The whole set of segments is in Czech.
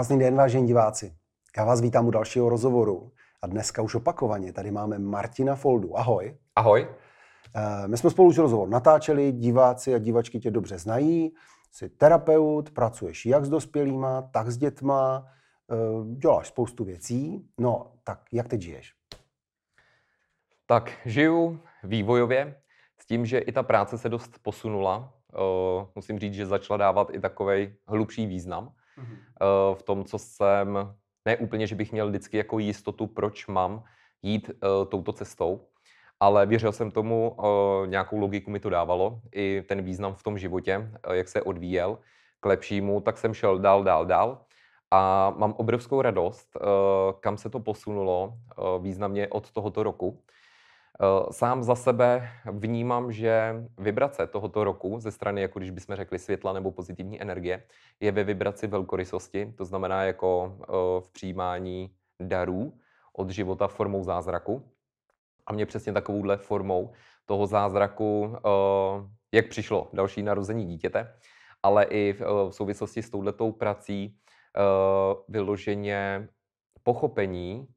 Krásný den, vážení diváci. Já vás vítám u dalšího rozhovoru. A dneska už opakovaně tady máme Martina Foldu. Ahoj. Ahoj. Eh, my jsme spolu už rozhovor natáčeli, diváci a divačky tě dobře znají. Jsi terapeut, pracuješ jak s dospělýma, tak s dětma, eh, děláš spoustu věcí. No, tak jak teď žiješ? Tak žiju vývojově s tím, že i ta práce se dost posunula. Uh, musím říct, že začala dávat i takový hlubší význam mm-hmm. v tom, co jsem, ne úplně, že bych měl vždycky jako jistotu, proč mám jít uh, touto cestou, ale věřil jsem tomu, uh, nějakou logiku mi to dávalo, i ten význam v tom životě, jak se odvíjel k lepšímu, tak jsem šel dál, dál, dál. A mám obrovskou radost, kam se to posunulo významně od tohoto roku. Eh, sám za sebe vnímám, že vibrace tohoto roku ze strany, jako když bychom řekli světla nebo pozitivní energie, je ve vibraci velkorysosti, to znamená jako eh, v přijímání darů od života formou zázraku. A mě přesně takovouhle formou toho zázraku, eh, jak přišlo další narození dítěte, ale i v souvislosti s touhletou prací vyloženě pochopení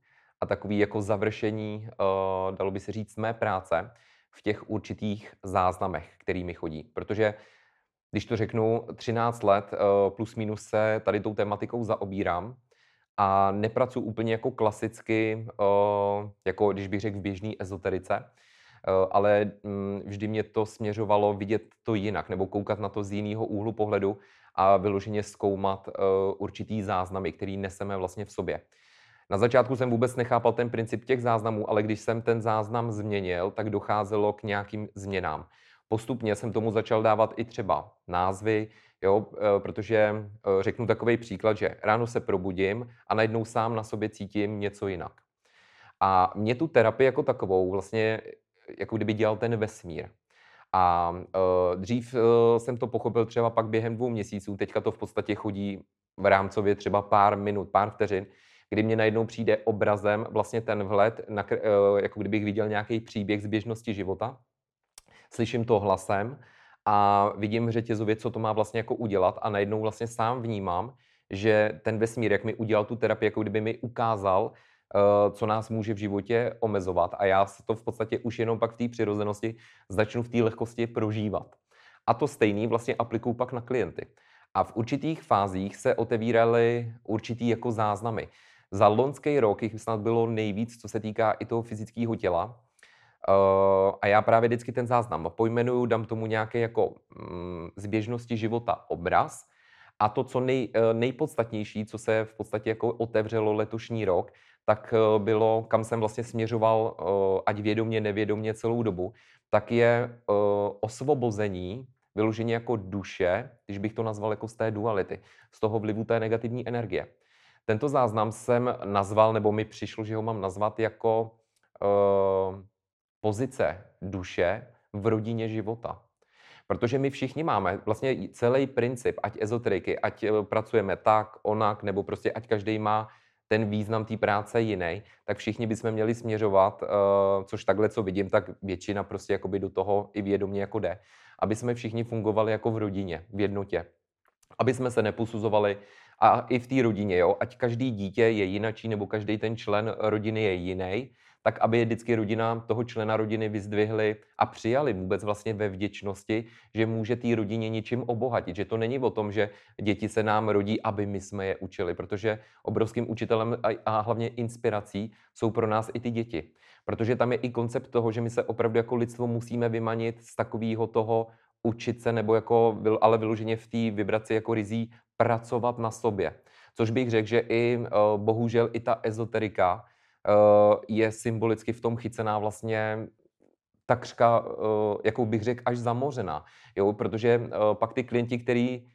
a takový jako završení, uh, dalo by se říct, mé práce v těch určitých záznamech, kterými chodí. Protože když to řeknu, 13 let uh, plus minus se tady tou tematikou zaobírám a nepracuji úplně jako klasicky, uh, jako když bych řekl v běžné ezoterice, ale mm, vždy mě to směřovalo vidět to jinak, nebo koukat na to z jiného úhlu pohledu a vyloženě zkoumat určitý záznamy, který neseme vlastně v sobě. Na začátku jsem vůbec nechápal ten princip těch záznamů, ale když jsem ten záznam změnil, tak docházelo k nějakým změnám. Postupně jsem tomu začal dávat i třeba názvy, jo, e, protože e, řeknu takový příklad, že ráno se probudím a najednou sám na sobě cítím něco jinak. A mě tu terapii jako takovou vlastně jako kdyby dělal ten vesmír. A uh, dřív uh, jsem to pochopil třeba pak během dvou měsíců, teďka to v podstatě chodí v rámcově třeba pár minut, pár vteřin, kdy mě najednou přijde obrazem vlastně ten vhled, eh, jako kdybych viděl nějaký příběh z běžnosti života, slyším to hlasem a vidím řetězově, co to má vlastně jako udělat a najednou vlastně sám vnímám, že ten vesmír, jak mi udělal tu terapii, jako kdyby mi ukázal, eh, co nás může v životě omezovat a já se to v podstatě už jenom pak v té přirozenosti začnu v té lehkosti prožívat. A to stejný vlastně aplikuju pak na klienty. A v určitých fázích se otevíraly určitý jako záznamy. Za loňský rok jich snad bylo nejvíc, co se týká i toho fyzického těla. Uh, a já právě vždycky ten záznam pojmenuju, dám tomu nějaký jako mm, z běžnosti života obraz. A to, co nej, eh, nejpodstatnější, co se v podstatě jako otevřelo letošní rok, tak eh, bylo, kam jsem vlastně směřoval, ať vědomě, nevědomě celou dobu, tak je osvobození vyloženě jako duše, když bych to nazval jako z té duality, z toho vlivu té negativní energie. Tento záznam jsem nazval, nebo mi přišlo, že ho mám nazvat jako uh, pozice duše v rodině života. Protože my všichni máme vlastně celý princip, ať ezoteriky, ať eh, pracujeme tak, onak, nebo prostě ať každý má ten význam té práce jiný, tak všichni bychom měli směřovat, uh, což takhle, co vidím, tak většina prostě jakoby do toho i vědomě jako jde, aby jsme všichni fungovali jako v rodině, v jednotě. Aby jsme se neposuzovali a i v té rodině, jo, ať každý dítě je jinačí nebo každý ten člen rodiny je jiný, tak aby vždycky rodina toho člena rodiny vyzdvihli a přijali vůbec vlastně ve vděčnosti, že může té rodině ničím obohatit. Že to není o tom, že děti se nám rodí, aby my jsme je učili, protože obrovským učitelem a hlavně inspirací jsou pro nás i ty děti. Protože tam je i koncept toho, že my se opravdu jako lidstvo musíme vymanit z takového toho učit se, nebo jako, ale vyloženě v té vibraci jako rizí pracovat na sobě. Což bych řekl, že i uh, bohužel i ta ezoterika uh, je symbolicky v tom chycená vlastně takřka, uh, jako bych řekl, až zamořená. Jo? Protože pak ty klienti, který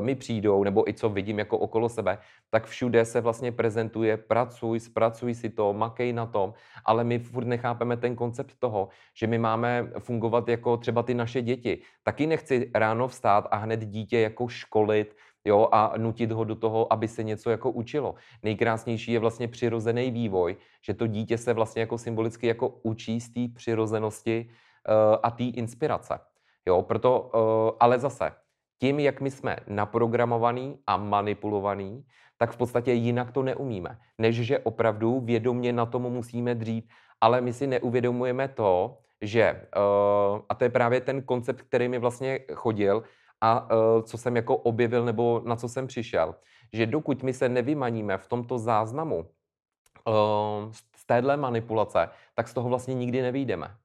mi přijdou, nebo i co vidím jako okolo sebe, tak všude se vlastně prezentuje pracuj, zpracuj si to, makej na tom, ale my furt nechápeme ten koncept toho, že my máme fungovat jako třeba ty naše děti. Taky nechci ráno vstát a hned dítě jako školit, jo, a nutit ho do toho, aby se něco jako učilo. Nejkrásnější je vlastně přirozený vývoj, že to dítě se vlastně jako symbolicky jako učí z té přirozenosti uh, a té inspirace. Jo, proto, uh, ale zase, tím, jak my jsme naprogramovaný a manipulovaný, tak v podstatě jinak to neumíme, než že opravdu vědomě na tom musíme dřít, ale my si neuvědomujeme to, že, uh, a to je právě ten koncept, který mi vlastně chodil a uh, co jsem jako objevil nebo na co jsem přišel, že dokud my se nevymaníme v tomto záznamu uh, z téhle manipulace, tak z toho vlastně nikdy nevyjdeme.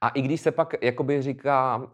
A i když se pak jakoby říká,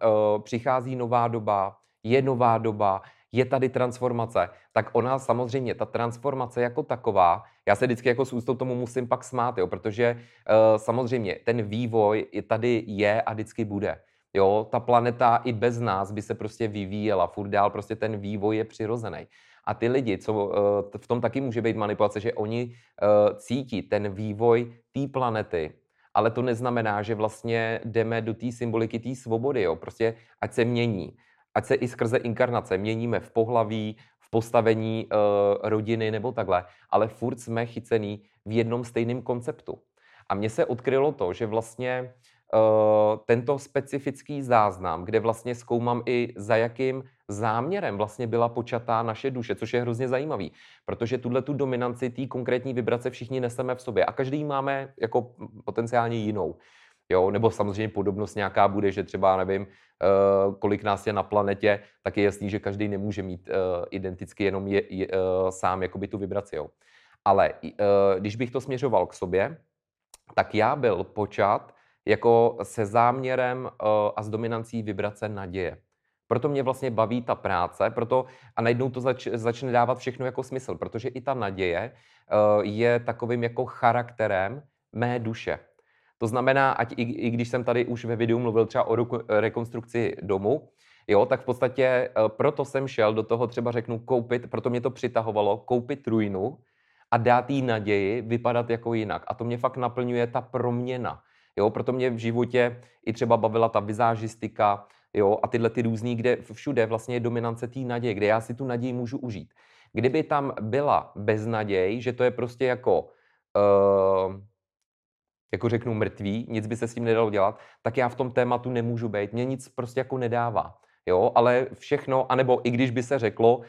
přichází nová doba, je nová doba, je tady transformace, tak ona samozřejmě, ta transformace jako taková, já se vždycky jako s ústou tomu musím pak smát, jo, protože uh, samozřejmě ten vývoj je tady je a vždycky bude. Jo, ta planeta i bez nás by se prostě vyvíjela, furt dál prostě ten vývoj je přirozený. A ty lidi, co uh, v tom taky může být manipulace, že oni uh, cítí ten vývoj té planety, ale to neznamená, že vlastně jdeme do té symboliky té svobody, jo, prostě ať se mění ať se i skrze inkarnace měníme v pohlaví, v postavení uh, rodiny nebo takhle, ale furt jsme chycený v jednom stejném konceptu. A mně se odkrylo to, že vlastně uh, tento specifický záznam, kde vlastně zkoumám i za jakým záměrem vlastně byla počatá naše duše, což je hrozně zajímavý, protože tuhle tu dominanci té konkrétní vibrace všichni neseme v sobě a každý máme jako potenciálně jinou. Jo, nebo samozřejmě podobnost nějaká bude, že třeba, nevím, uh, kolik nás je na planetě, tak je jasný, že každý nemůže mít uh, identicky jenom je, je, uh, sám jakoby tu vibraci. Jo. Ale když bych to směřoval k sobě, tak já byl počat jako se záměrem a s dominancí vibrace naděje. Proto mě vlastně baví ta práce, proto a najednou to zač, začne dávat všechno jako smysl, protože i ta naděje je takovým jako charakterem mé duše. To znamená, ať i, i když jsem tady už ve videu mluvil třeba o rekonstrukci domu, jo, tak v podstatě eh, proto jsem šel do toho třeba řeknu koupit, proto mě to přitahovalo, koupit ruinu a dát jí naději vypadat jako jinak. A to mě fakt naplňuje ta proměna. Jo, proto mě v životě i třeba bavila ta vizážistika, jo, a tyhle ty různý, kde všude vlastně je dominance té naděje, kde já si tu naději můžu užít. Kdyby tam byla beznaděj, že to je prostě jako uh, jako řeknu mrtvý, nic by se s tím nedalo dělat, tak já v tom tématu nemůžu být. Mě nic prostě jako nedává. Jo, ale všechno, anebo i když by se řeklo, uh,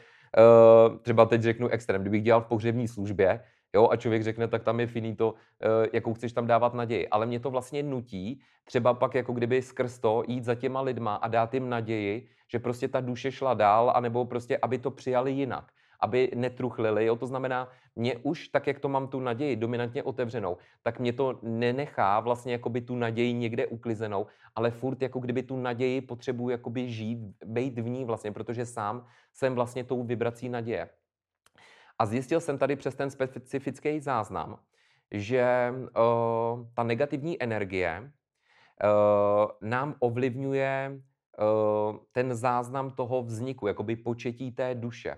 třeba teď řeknu extrém, kdybych dělal v pohřební službě, jo, a člověk řekne, tak tam je finito, uh, jakou chceš tam dávat naději. Ale mě to vlastně nutí třeba pak jako kdyby skrz to jít za těma lidma a dát jim naději, že prostě ta duše šla dál, anebo prostě, aby to přijali jinak aby netruchlili. Jo? To znamená, mě už, tak jak to mám tu naději dominantně otevřenou, tak mě to nenechá vlastně jakoby tu naději někde uklizenou, ale furt jako kdyby tu naději potřebuji jakoby žít, být v ní vlastně, protože sám jsem vlastně tou vibrací naděje. A zjistil jsem tady přes ten specifický záznam, že uh, ta negativní energie uh, nám ovlivňuje uh, ten záznam toho vzniku, jakoby početí té duše.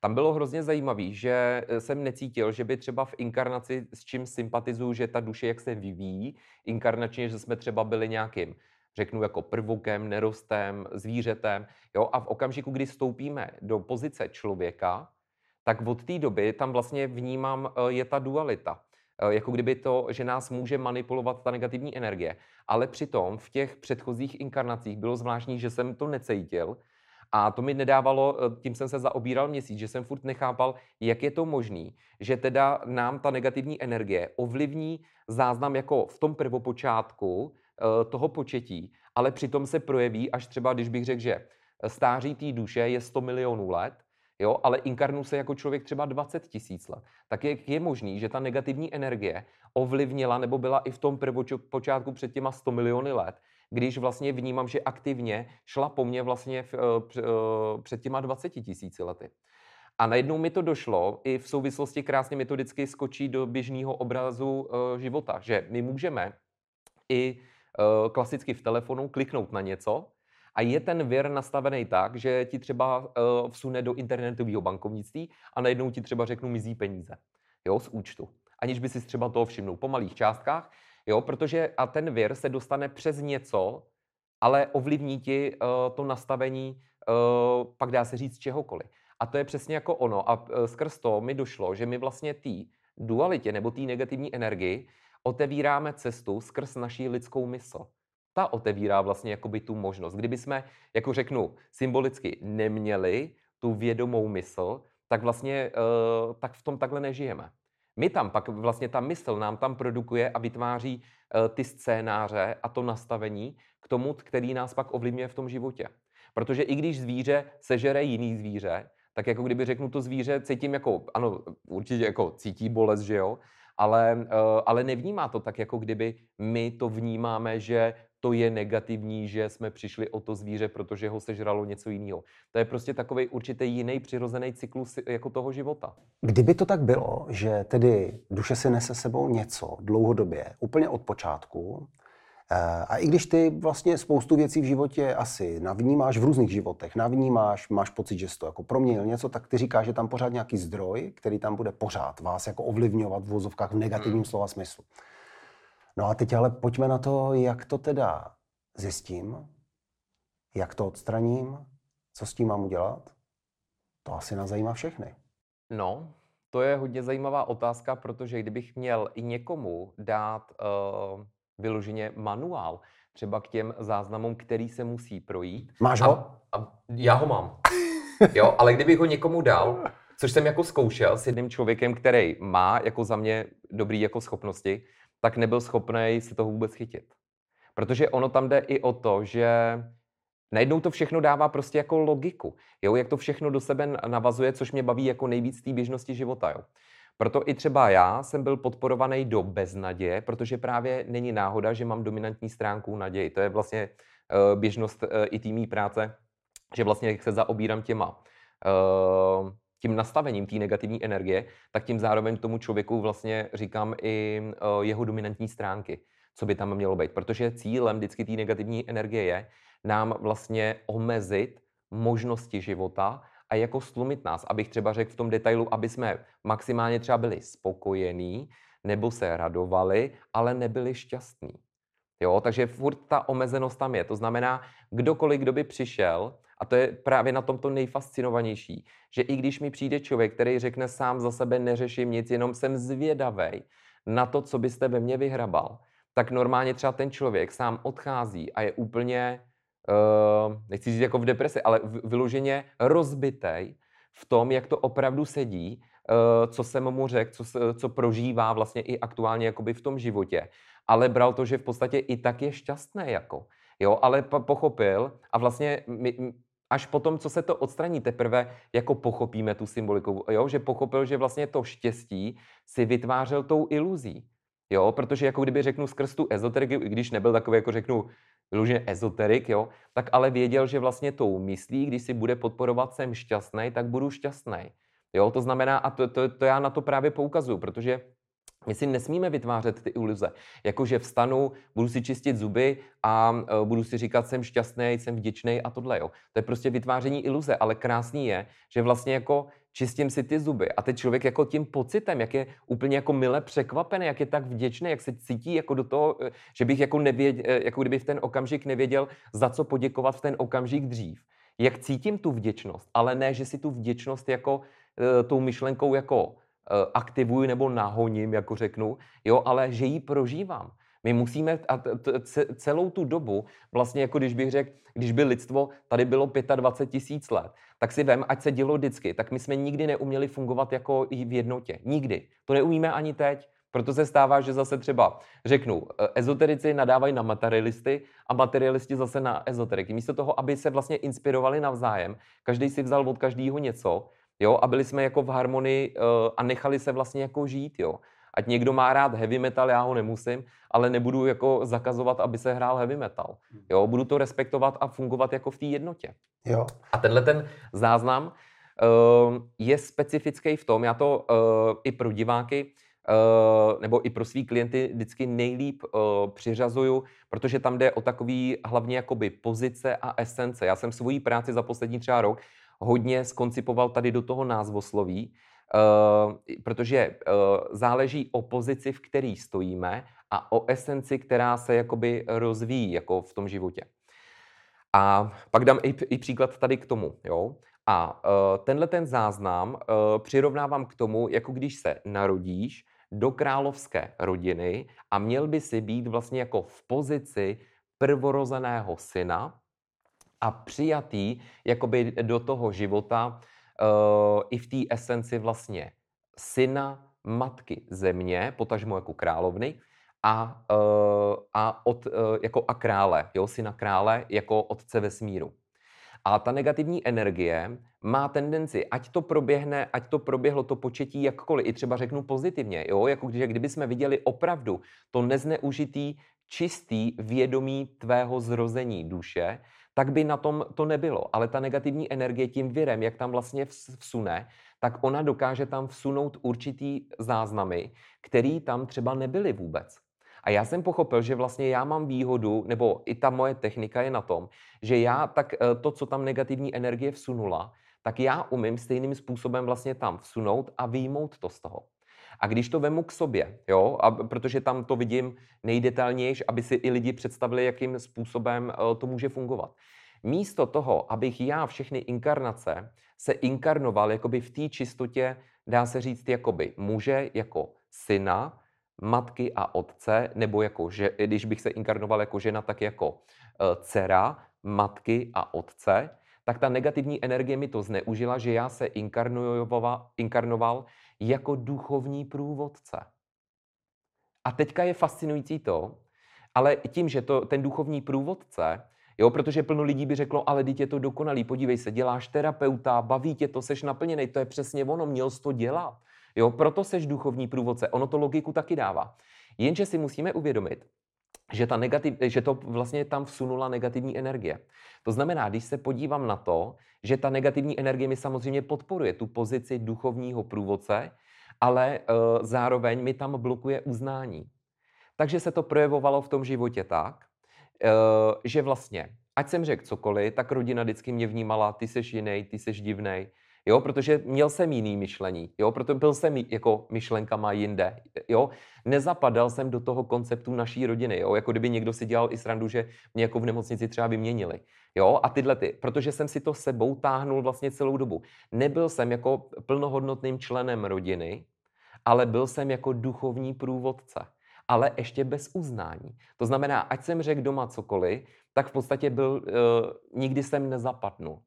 Tam bylo hrozně zajímavé, že eh, jsem necítil, že by třeba v inkarnaci, s čím sympatizuju, že ta duše jak se vyvíjí, inkarnačně, že jsme třeba byli nějakým řeknu jako prvokem, nerostem, zvířetem. Jo? A v okamžiku, kdy stoupíme do pozice člověka, tak od té doby tam vlastně vnímám, eh, je ta dualita. Eh, jako kdyby to, že nás může manipulovat ta negativní energie. Ale přitom v těch předchozích inkarnacích bylo zvláštní, že jsem to necítil, a to mi nedávalo, eh, tím jsem se zaobíral měsíc, že jsem furt nechápal, jak je to možný, že teda nám ta negativní energie ovlivní záznam jako v tom prvopočátku eh, toho početí, ale přitom se projeví až třeba, když bych řekl, že stáří té duše je 100 milionů let, jo, ale inkarnu se jako člověk třeba 20 tisíc let, tak je, je možný, že ta negativní energie ovlivnila nebo byla i v tom prvopočátku před těma 100 miliony let, když vlastně vnímám, že aktivně šla po mně vlastně v, eh, eh, před těma 20 tisíci lety. A najednou mi to došlo, i v souvislosti krásně metodicky skočí do běžného obrazu uh, života, že my můžeme i klasicky v telefonu kliknout na něco a je ten věr nastavený tak, že ti třeba uh, vsune do internetového bankovnictví a najednou ti třeba řeknu mizí peníze jo, z účtu. Aniž by si třeba toho všimnul po malých částkách, Jo, protože a ten vir se dostane přes něco, ale ovlivní ti uh, to nastavení, uh, pak dá se říct čehokoliv. A to je přesně jako ono. A uh, skrz to mi došlo, že my vlastně té dualitě nebo té negativní energii otevíráme cestu skrz naší lidskou mysl. Ta otevírá vlastně jakoby tu možnost. Kdyby jsme, jako řeknu, symbolicky neměli tu vědomou mysl, tak vlastně uh, tak v tom takhle nežijeme. My tam pak vlastně ta mysl nám tam produkuje a vytváří uh, ty scénáře a to nastavení k tomu, který nás pak ovlivňuje v tom životě. Protože i když zvíře sežere jiný zvíře, tak jako kdyby řeknu to zvíře, cítím jako, ano, určitě jako cítí bolest, že jo, ale, uh, ale nevnímá to tak, jako kdyby my to vnímáme, že to je negativní, že jsme přišli o to zvíře, protože ho sežralo něco jiného. To je prostě takový určitý jiný přirozený cyklus jako toho života. Kdyby to tak bylo, že tedy duše si nese sebou něco dlouhodobě, úplně od počátku, eh, a i když ty vlastně spoustu věcí v životě asi navnímáš v různých životech, navnímáš, máš pocit, že jsi to jako proměnil něco, tak ty říkáš, že tam pořád nějaký zdroj, který tam bude pořád vás jako ovlivňovat v vozovkách v negativním hmm. slova smyslu. No a teď ale pojďme na to, jak to teda zjistím, jak to odstraním, co s tím mám udělat. To asi nás zajímá všechny. No, to je hodně zajímavá otázka, protože kdybych měl i někomu dát uh, vyloženě manuál, třeba k těm záznamům, který se musí projít. Máš ho? A, a já ho mám. Jo, ale kdybych ho někomu dal, což jsem jako zkoušel s jedním člověkem, který má jako za mě dobrý jako schopnosti, tak nebyl schopný si toho vůbec chytit. Protože ono tam jde i o to, že najednou to všechno dává prostě jako logiku. Jo, jak to všechno do sebe navazuje, což mě baví jako nejvíc té běžnosti života. Jo. Proto i třeba já jsem byl podporovaný do beznaděje, protože právě není náhoda, že mám dominantní stránku naději. To je vlastně uh, běžnost uh, i týmí práce, že vlastně se zaobírám těma uh, tím nastavením té negativní energie, tak tím zároveň tomu člověku vlastně říkám i uh, jeho dominantní stránky, co by tam mělo být. Protože cílem vždycky té negativní energie je nám vlastně omezit možnosti života a jako slumit nás, abych třeba řekl v tom detailu, aby jsme maximálně třeba byli spokojení, nebo se radovali, ale nebyli šťastní. Jo, takže furt ta omezenost tam je. To znamená, kdokoliv, kdo by přišel a to je právě na tomto nejfascinovanější, že i když mi přijde člověk, který řekne sám za sebe neřeším nic, jenom jsem zvědavý na to, co byste ve mně vyhrabal, tak normálně třeba ten člověk sám odchází a je úplně, uh, nechci říct jako v depresi, ale vyloženě rozbitej v tom, jak to opravdu sedí, uh, co jsem mu řekl, co, co prožívá vlastně i aktuálně jakoby v tom životě. Ale bral to, že v podstatě i tak je šťastný jako. Jo, ale pochopil a vlastně my, až potom, co se to odstraní, teprve jako pochopíme tu symboliku, jo? že pochopil, že vlastně to štěstí si vytvářel tou iluzí. Jo, protože jako kdyby řeknu skrz tu ezoteriku, i když nebyl takový, jako řeknu vyloženě ezoterik, jo, tak ale věděl, že vlastně tou myslí, když si bude podporovat jsem šťastný, tak budu šťastný. Jo, to znamená, a to, to, to já na to právě poukazuju, protože my si nesmíme vytvářet ty iluze. Jakože vstanu, budu si čistit zuby a uh, budu si říkat, jsem šťastný, jsem vděčný a tohle. Jo. To je prostě vytváření iluze, ale krásný je, že vlastně jako čistím si ty zuby a teď člověk jako tím pocitem, jak je úplně jako mile překvapený, jak je tak vděčný, jak se cítí jako do toho, e, že bych jako, nevěděl, e, jako kdyby v ten okamžik nevěděl, za co poděkovat v ten okamžik dřív. Jak cítím tu vděčnost, ale ne, že si tu vděčnost jako tou myšlenkou jako aktivuji nebo nahoním, jako řeknu, jo, ale že ji prožívám. My musíme a celou tu dobu, vlastně jako když bych řekl, když by lidstvo tady bylo 25 tisíc let, tak si vem, ať se dělo vždycky, tak my jsme nikdy neuměli fungovat jako i v jednotě. Nikdy. To neumíme ani teď. Proto se stává, že zase třeba řeknu, eh, ezoterici nadávají na materialisty a materialisti zase na ezoteriky. Místo toho, aby se vlastně inspirovali navzájem, každý si vzal od každého něco, jo, a byli jsme jako v harmonii uh, a nechali se vlastně jako žít, jo. Ať někdo má rád heavy metal, já ho nemusím, ale nebudu jako zakazovat, aby se hrál heavy metal. Hmm. Jo, budu to respektovat a fungovat jako v té jednotě. Jo. A tenhle ten záznam uh, je specifický v tom, já to uh, i pro diváky Uh, nebo i pro svý klienty vždycky nejlíp uh, přiřazuju, protože tam jde o takový hlavně jakoby pozice a esence. Já jsem svoji práci za poslední třeba rok hodně skoncipoval tady do toho názvosloví, uh, protože uh, záleží o pozici, v který stojíme a o esenci, která se jakoby rozvíjí jako v tom životě. A pak dám i, i příklad tady k tomu. Jo? A uh, tenhle ten záznam přirovnávám k tomu, jako když se narodíš do královské rodiny a měl by si být vlastně jako v pozici prvorozeného syna, a přijatý jakoby do toho života uh, i v té esenci vlastně syna, matky země, potažmo jako královny, a, uh, a, od, uh, jako a krále, jo, syna krále jako otce vesmíru. A ta negativní energie má tendenci, ať to proběhne, ať to proběhlo to početí jakkoliv, i třeba řeknu pozitivně, jo, jako když, kdyby jsme viděli opravdu to nezneužitý, čistý vědomí tvého zrození duše, tak by na tom to nebylo. Ale ta negativní energie tím virem, jak tam vlastně vsune, tak ona dokáže tam vsunout určitý záznamy, který tam třeba nebyly vůbec. A já jsem pochopil, že vlastně já mám výhodu, nebo i ta moje technika je na tom, že já tak eh, to, co tam negativní energie vsunula, tak já umím stejným způsobem vlastně tam vsunout a výjmout to z toho. A když to vemu k sobě, jo, a protože tam to vidím nejdetailnější, aby si i lidi představili, jakým způsobem eh, to může fungovat. Místo toho, abych já všechny inkarnace se inkarnoval jakoby v té čistotě, dá se říct, jakoby muže, jako syna, matky a otce, nebo jako, že, když bych se inkarnoval jako žena, tak jako uh, dcera, matky a otce, tak ta negativní energie mi to zneužila, že já se inkarnoval jako duchovní průvodce. A teďka je fascinující to, ale tím, že to, ten duchovní průvodce, jo, protože plno lidí by řeklo, ale dítě je to dokonalý, podívej se, děláš terapeuta, baví tě to, seš naplněný, to je přesně ono, měl jsi to dělat. Jo, proto seš duchovní průvodce, ono to logiku taky dává. Jenže si musíme uvědomit, že, ta negativ, že to vlastně tam vsunula negativní energie. To znamená, když se podívám na to, že ta negativní energie mi samozřejmě podporuje tu pozici duchovního průvodce, ale uh, zároveň mi tam blokuje uznání. Takže se to projevovalo v tom životě tak, uh, že vlastně, ať jsem řekl cokoliv, tak rodina vždycky mě vnímala, ty seš jiný, ty seš divnej, jo, protože měl jsem jiný myšlení, jo, proto byl jsem jako myšlenkama jinde, jo, nezapadal jsem do toho konceptu naší rodiny, jo, jako kdyby někdo si dělal i srandu, že mě jako v nemocnici třeba vyměnili, jo, a tyhle ty, protože jsem si to sebou táhnul vlastně celou dobu. Nebyl jsem jako plnohodnotným členem rodiny, ale byl jsem jako duchovní průvodce ale ještě bez uznání. To znamená, ať jsem řekl doma cokoliv, tak v podstatě byl, uh, nikdy jsem nezapadnul.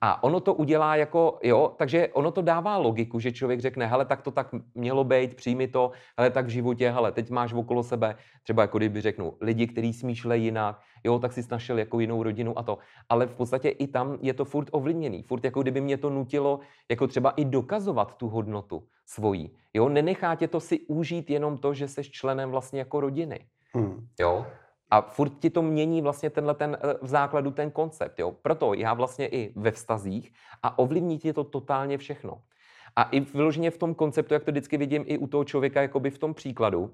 A ono to udělá jako, jo, takže ono to dává logiku, že člověk řekne, hele, tak to tak mělo být, přijmi to, hele, tak v životě, hele, teď máš okolo sebe, třeba jako kdyby řeknu, lidi, kteří smýšlejí jinak, jo, tak si snažil jako jinou rodinu a to. Ale v podstatě i tam je to furt ovlivněný, furt jako kdyby mě to nutilo jako třeba i dokazovat tu hodnotu svojí. Jo, nenechá tě to si užít jenom to, že jsi členem vlastně jako rodiny. Hmm. Jo, a furt ti to mění vlastně tenhle ten, eh, v základu ten koncept. Jo? Proto já vlastně i ve vztazích a ovlivní ti to totálně všechno. A i vyloženě v tom konceptu, jak to vždycky vidím i u toho člověka, jakoby v tom příkladu,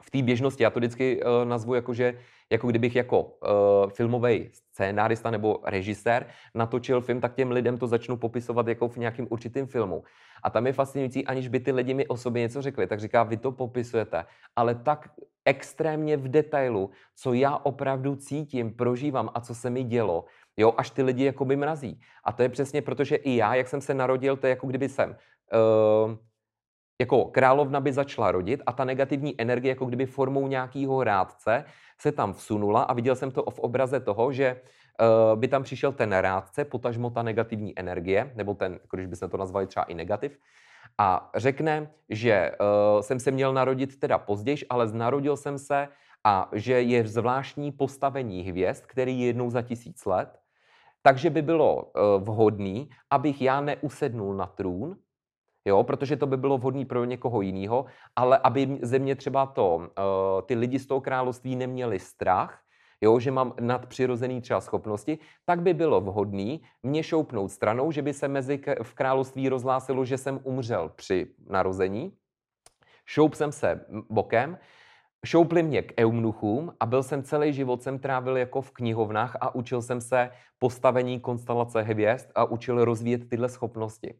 v té běžnosti, já to vždycky uh, nazvu jako, že jako kdybych jako uh, filmový scénárista nebo režisér natočil film, tak těm lidem to začnu popisovat jako v nějakém určitém filmu. A tam je fascinující, aniž by ty lidi mi o sobě něco řekli, tak říká, vy to popisujete, ale tak extrémně v detailu, co já opravdu cítím, prožívám a co se mi dělo, jo, až ty lidi jako by mrazí. A to je přesně proto, že i já, jak jsem se narodil, to je jako kdyby jsem uh, jako královna by začala rodit a ta negativní energie, jako kdyby formou nějakého rádce, se tam vsunula a viděl jsem to v obraze toho, že uh, by tam přišel ten rádce, potažmo ta negativní energie, nebo ten, jako když bychom to nazvali třeba i negativ, a řekne, že uh, jsem se měl narodit teda později, ale narodil jsem se a že je zvláštní postavení hvězd, který je jednou za tisíc let, takže by bylo uh, vhodný, abych já neusednul na trůn, jo, protože to by bylo vhodné pro někoho jiného, ale aby ze mě třeba to, uh, ty lidi z toho království neměli strach, jo, že mám nadpřirozený třeba schopnosti, tak by bylo vhodné mě šoupnout stranou, že by se mezi v království rozhlásilo, že jsem umřel při narození. Šoup jsem se bokem, šoupli mě k eunuchům a byl jsem celý život, jsem trávil jako v knihovnách a učil jsem se postavení konstelace hvězd a učil rozvíjet tyhle schopnosti.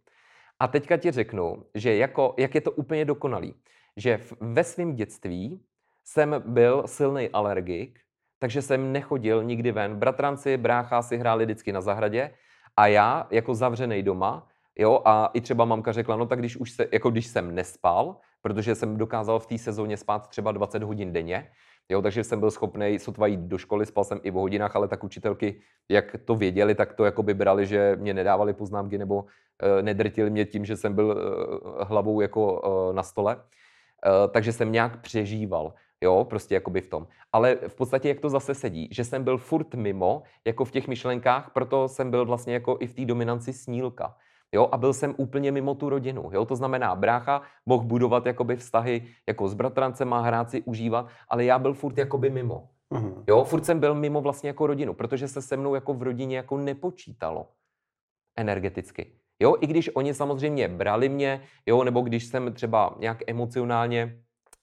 A teďka ti řeknu, že jako, jak je to úplně dokonalý, že v, ve svém dětství jsem byl silný alergik, takže jsem nechodil nikdy ven. Bratranci, brácha si hráli vždycky na zahradě a já jako zavřený doma, jo, a i třeba mamka řekla, no tak když už se, jako když jsem nespal, protože jsem dokázal v té sezóně spát třeba 20 hodin denně, Jo, takže jsem byl schopný sotva jít do školy, spal jsem i v hodinách, ale tak učitelky, jak to věděli, tak to jako by brali, že mě nedávali poznámky nebo uh, nedrtili mě tím, že jsem byl uh, hlavou jako uh, na stole. Uh, takže jsem nějak přežíval. Jo, prostě jakoby v tom. Ale v podstatě jak to zase sedí, že jsem byl furt mimo, jako v těch myšlenkách, proto jsem byl vlastně jako i v té dominanci snílka. Jo, a byl jsem úplně mimo tu rodinu. Jo, to znamená, brácha mohl budovat jakoby vztahy jako s bratrancem, má hrát si, užívat, ale já byl furt jakoby mimo. Uh-huh. Jo, furt jsem byl mimo vlastně jako rodinu, protože se se mnou jako v rodině jako nepočítalo energeticky. Jo, i když oni samozřejmě brali mě, jo, nebo když jsem třeba nějak emocionálně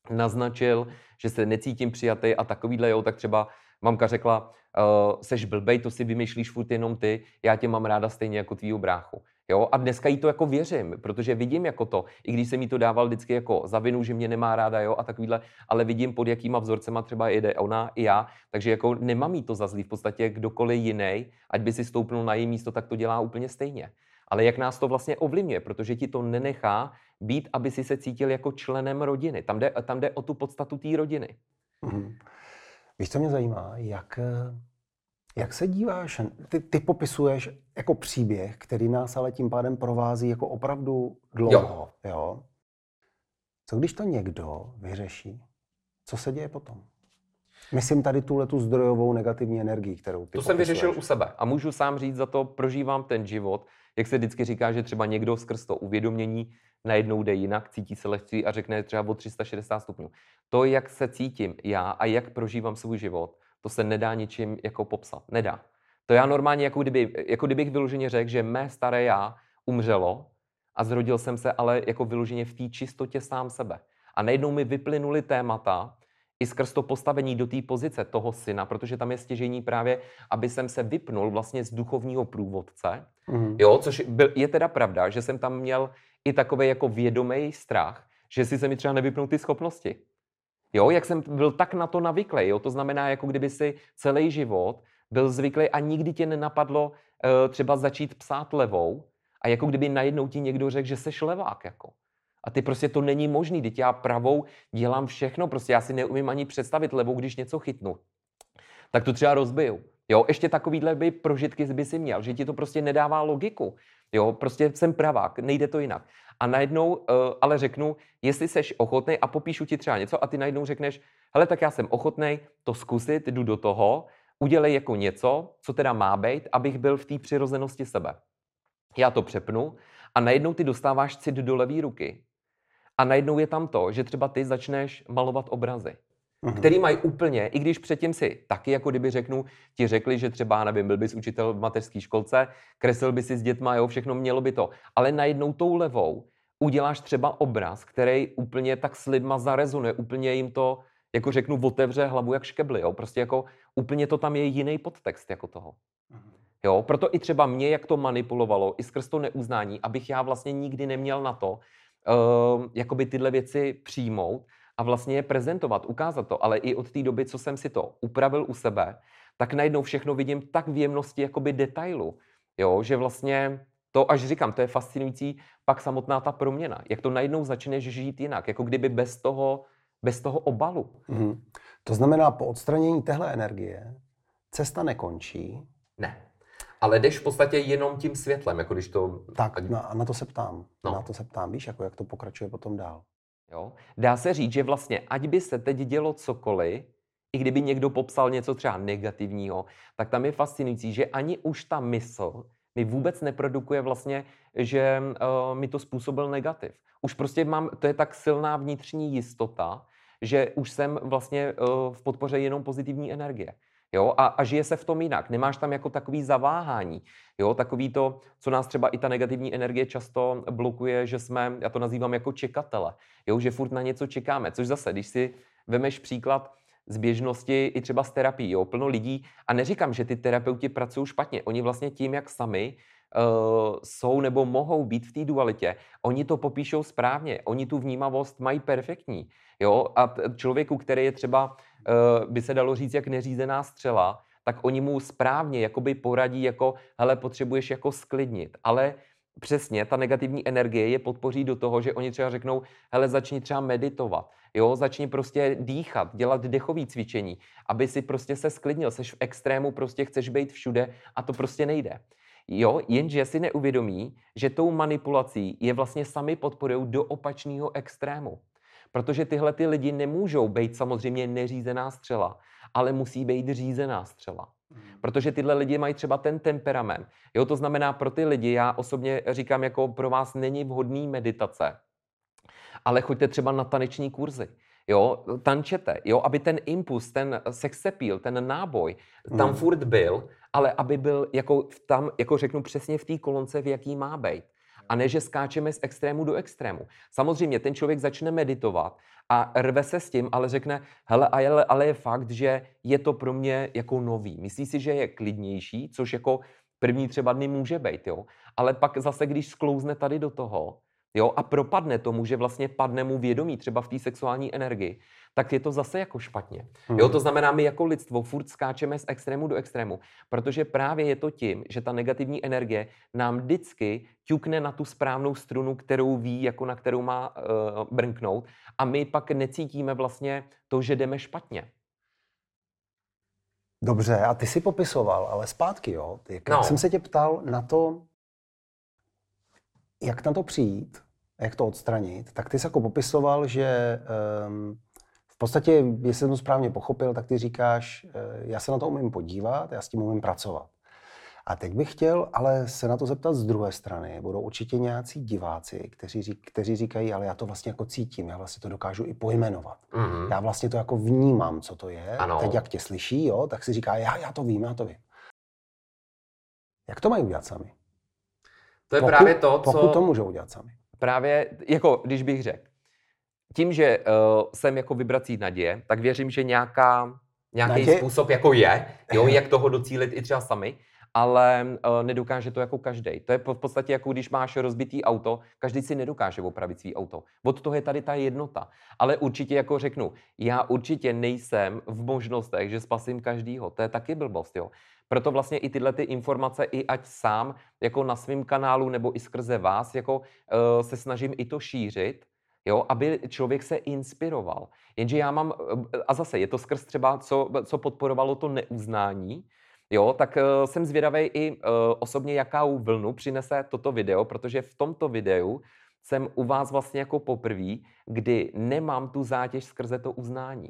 naznačil, že se necítím přijatý a takovýhle, jo, tak třeba mamka řekla, uh, seš blbej, to si vymýšlíš furt jenom ty, já tě mám ráda stejně jako tvýho bráchu. Jo? A dneska jí to jako věřím, protože vidím jako to, i když jsem jí to dával vždycky jako za vinu, že mě nemá ráda, jo, a takovýhle, ale vidím, pod jakýma vzorcema třeba jede ona i já, takže jako nemám jí to za zlý, v podstatě kdokoliv jiný, ať by si stoupnul na její místo, tak to dělá úplně stejně. Ale jak nás to vlastně ovlivňuje, protože ti to nenechá být, aby si se cítil jako členem rodiny. Tam jde, tam jde o tu podstatu té rodiny. Mm-hmm. Víš, co mě zajímá? Jak, jak se díváš? Ty, ty popisuješ jako příběh, který nás ale tím pádem provází jako opravdu dlouho. Jo. jo? Co když to někdo vyřeší? Co se děje potom? Myslím tady tuhle tu zdrojovou negativní energii, kterou ty To popisuješ. jsem vyřešil u sebe a můžu sám říct, za to prožívám ten život. Jak se vždycky říká, že třeba někdo skrz to uvědomění najednou jde jinak, cítí se lehčí a řekne třeba o 360 stupňů. To, jak se cítím já a jak prožívám svůj život, to se nedá ničím jako popsat. Nedá. To já normálně, jako, kdyby, jako kdybych vyloženě řekl, že mé staré já umřelo a zrodil jsem se ale jako vyloženě v té čistotě sám sebe. A najednou mi vyplynuly témata, i skrz to postavení do té pozice toho syna, protože tam je stěžení právě, aby jsem se vypnul vlastně z duchovního průvodce, mm. jo, což byl, je teda pravda, že jsem tam měl i takový jako vědomý strach, že si se mi třeba nevypnou ty schopnosti. Jo, jak jsem byl tak na to navyklý, jo, to znamená, jako kdyby si celý život byl zvyklý a nikdy tě nenapadlo uh, třeba začít psát levou a jako kdyby najednou ti někdo řekl, že seš levák, jako. A ty prostě to není možný, teď já pravou dělám všechno, prostě já si neumím ani představit levou, když něco chytnu. Tak to třeba rozbiju. Jo, ještě takovýhle by prožitky by si měl, že ti to prostě nedává logiku. Jo, prostě jsem pravák, nejde to jinak. A najednou uh, ale řeknu, jestli seš ochotný a popíšu ti třeba něco a ty najednou řekneš, hele, tak já jsem ochotný to zkusit, jdu do toho, udělej jako něco, co teda má být, abych byl v té přirozenosti sebe. Já to přepnu a najednou ty dostáváš cit do levé ruky. A najednou je tam to, že třeba ty začneš malovat obrazy. Uhum. který mají úplně, i když předtím si taky, jako kdyby řeknu, ti řekli, že třeba, nevím, byl bys učitel v mateřské školce, kreslil by si s dětma, jo, všechno mělo by to. Ale najednou tou levou uděláš třeba obraz, který úplně tak s lidma zarezonuje, úplně jim to, jako řeknu, otevře hlavu jak škebly, jo, prostě jako úplně to tam je jiný podtext jako toho. Jo, proto i třeba mě, jak to manipulovalo, i skrz to neuznání, abych já vlastně nikdy neměl na to, uh, jakoby tyhle věci přijmout, a vlastně je prezentovat, ukázat to, ale i od té doby, co jsem si to upravil u sebe, tak najednou všechno vidím tak v jemnosti jakoby detailu, jo, že vlastně to, až říkám, to je fascinující, pak samotná ta proměna, jak to najednou začneš žít jinak, jako kdyby bez toho, bez toho obalu. Mm-hmm. To znamená, po odstranění téhle energie cesta nekončí. Ne. Ale jdeš v podstatě jenom tím světlem, jako když to... Tak, na, na to se ptám. No. Na to se ptám, víš, jako jak to pokračuje potom dál. Jo? Dá se říct, že vlastně, ať by se teď dělo cokoliv, i kdyby někdo popsal něco třeba negativního, tak tam je fascinující, že ani už ta mysl mi vůbec neprodukuje vlastně, že uh, mi to způsobil negativ. Už prostě mám, to je tak silná vnitřní jistota, že už jsem vlastně uh, v podpoře jenom pozitivní energie. Jo, a, a žije se v tom jinak. Nemáš tam jako takový zaváhání. Jo, takový to, co nás třeba i ta negativní energie často blokuje, že jsme, já to nazývám jako čekatele. Jo, že furt na něco čekáme. Což zase, když si vemeš příklad z běžnosti i třeba z terapii, jo, plno lidí, a neříkám, že ty terapeuti pracují špatně. Oni vlastně tím, jak sami uh, jsou nebo mohou být v té dualitě, oni to popíšou správně, oni tu vnímavost mají perfektní. Jo? A t- člověku, který je třeba Eh, by se dalo říct, jak neřízená střela, tak oni mu správně jakoby poradí, jako hele, potřebuješ jako sklidnit. Ale přesně ta negativní energie je podpoří do toho, že oni třeba řeknou, hele, začni třeba meditovat, jo, začni prostě dýchat, dělat dechové cvičení, aby si prostě se sklidnil, seš v extrému, prostě chceš být všude a to prostě nejde. Jo, jenže si neuvědomí, že tou manipulací je vlastně sami podporují do opačného extrému. Protože tyhle ty lidi nemůžou být samozřejmě neřízená střela, ale musí být řízená střela. Hmm. Protože tyhle lidi mají třeba ten temperament. Jo, to znamená pro ty lidi, já osobně říkám, jako pro vás není vhodný meditace, ale choďte třeba na taneční kurzy. Jo, tančete, jo, aby ten impuls, ten sex appeal, ten náboj tam hmm. furt byl, ale aby byl jako tam, jako řeknu přesně v té kolonce, v jaký má být a ne, že skáčeme z extrému do extrému. Samozřejmě ten člověk začne meditovat a rve se s tím, ale řekne, hele, ale, ale je fakt, že je to pro mě jako nový. Myslí si, že je klidnější, což jako první třeba dny může být, jo. Ale pak zase, když sklouzne tady do toho, jo, a propadne tomu, že vlastně padne mu vědomí třeba v té sexuální energii, tak je to zase jako špatně. Hmm. Jo, to znamená, my jako lidstvo furt skáčeme z extrému do extrému, protože právě je to tím, že ta negativní energie nám vždycky ťukne na tu správnou strunu, kterou ví, jako na kterou má uh, brnknout a my pak necítíme vlastně to, že jdeme špatně. Dobře, a ty si popisoval, ale zpátky, jo. Jak no. jsem se tě ptal na to, jak na to přijít, jak to odstranit, tak ty jsi jako popisoval, že um, v podstatě, jestli jsem to správně pochopil, tak ty říkáš, eh, já se na to umím podívat, já s tím umím pracovat. A teď bych chtěl ale se na to zeptat z druhé strany. Budou určitě nějací diváci, kteří, řík, kteří říkají, ale já to vlastně jako cítím, já vlastně to dokážu i pojmenovat. Mm-hmm. Já vlastně to jako vnímám, co to je. Ano. Teď jak tě slyší, jo, tak si říká, já, já to vím, já to vím. Jak to mají udělat sami? To je pokud, právě to, co... Pokud to můžou udělat sami. Právě, jako když bych řekl, tím, že uh, jsem jako vibrací naděje, tak věřím, že nějaká, nějaký naděje? způsob jako je, jo, jak toho docílit i třeba sami, ale uh, nedokáže to jako každý. To je v podstatě jako když máš rozbitý auto, každý si nedokáže opravit svý auto. Od toho je tady ta jednota. Ale určitě jako řeknu, já určitě nejsem v možnostech, že spasím každýho. To je taky blbost, jo. Proto vlastně i tyhle ty informace, i ať sám jako na svém kanálu nebo i skrze vás, jako uh, se snažím i to šířit, jo, aby člověk se inspiroval. Jenže já mám, a zase je to skrz třeba, co, co podporovalo to neuznání, jo, tak uh, jsem zvědavý i uh, osobně, jakou vlnu přinese toto video, protože v tomto videu jsem u vás vlastně jako poprvé, kdy nemám tu zátěž skrze to uznání.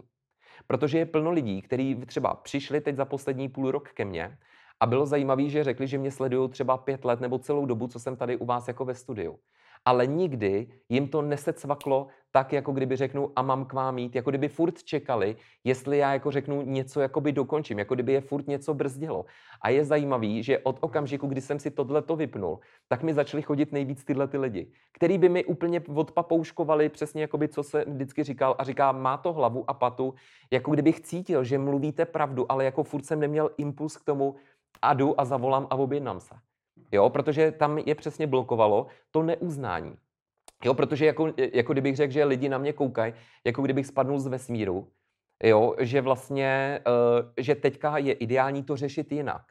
Protože je plno lidí, kteří třeba přišli teď za poslední půl rok ke mně a bylo zajímavé, že řekli, že mě sledují třeba pět let nebo celou dobu, co jsem tady u vás jako ve studiu ale nikdy jim to nesecvaklo tak, jako kdyby řeknu a mám k vám jít, jako kdyby furt čekali, jestli já jako řeknu něco jakoby dokončím, jako kdyby je furt něco brzdilo. A je zajímavý, že od okamžiku, kdy jsem si tohle vypnul, tak mi začaly chodit nejvíc tyhle ty lidi, který by mi úplně odpapouškovali přesně jakoby, co se vždycky říkal a říká, má to hlavu a patu, jako kdybych cítil, že mluvíte pravdu, ale jako furt jsem neměl impuls k tomu a jdu a zavolám a objednám se. Jo, protože tam je přesně blokovalo to neuznání. Jo, protože jako, jako kdybych řekl, že lidi na mě koukají, jako kdybych spadnul z vesmíru, jo, že vlastně, uh, že teďka je ideální to řešit jinak.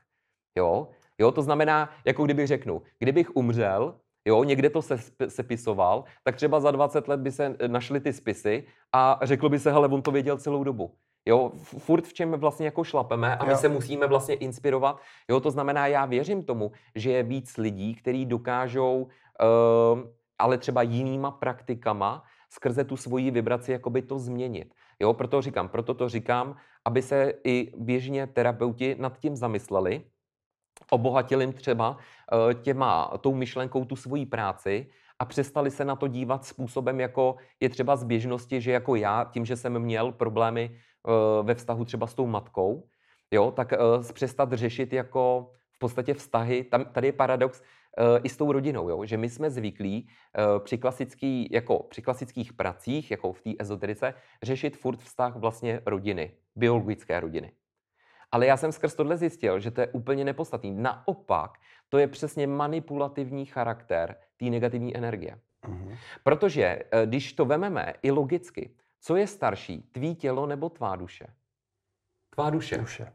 Jo, jo, to znamená, jako kdybych řeknu, kdybych umřel, jo, někde to se sepisoval, tak třeba za 20 let by se našly ty spisy a řeklo by se, hele, on to věděl celou dobu. Jo, furt v čem vlastně jako šlapeme a my jo. se musíme vlastně inspirovat. Jo, to znamená, já věřím tomu, že je víc lidí, kteří dokážou, uh, ale třeba jinýma praktikama, skrze tu svoji vibraci jakoby to změnit. Jo, proto říkám, proto to říkám, aby se i běžně terapeuti nad tím zamysleli, obohatili jim třeba uh, těma, tou myšlenkou tu svoji práci a přestali se na to dívat způsobem, jako je třeba z běžnosti, že jako já, tím, že jsem měl problémy ve vztahu třeba s tou matkou, jo, tak uh, přestat řešit jako v podstatě vztahy. Tam, tady je paradox uh, i s tou rodinou, jo, že my jsme zvyklí při, klasický, jako, při klasických pracích, jako v té ezoterice, řešit furt vztah vlastně rodiny, biologické rodiny. Ale já jsem skrz tohle zjistil, že to je úplně nepodstatný. Naopak, to je přesně manipulativní charakter té negativní energie. Mm-hmm. Protože když to vememe i logicky, co je starší, tvý tělo nebo tvá duše? Tvá duše. duše.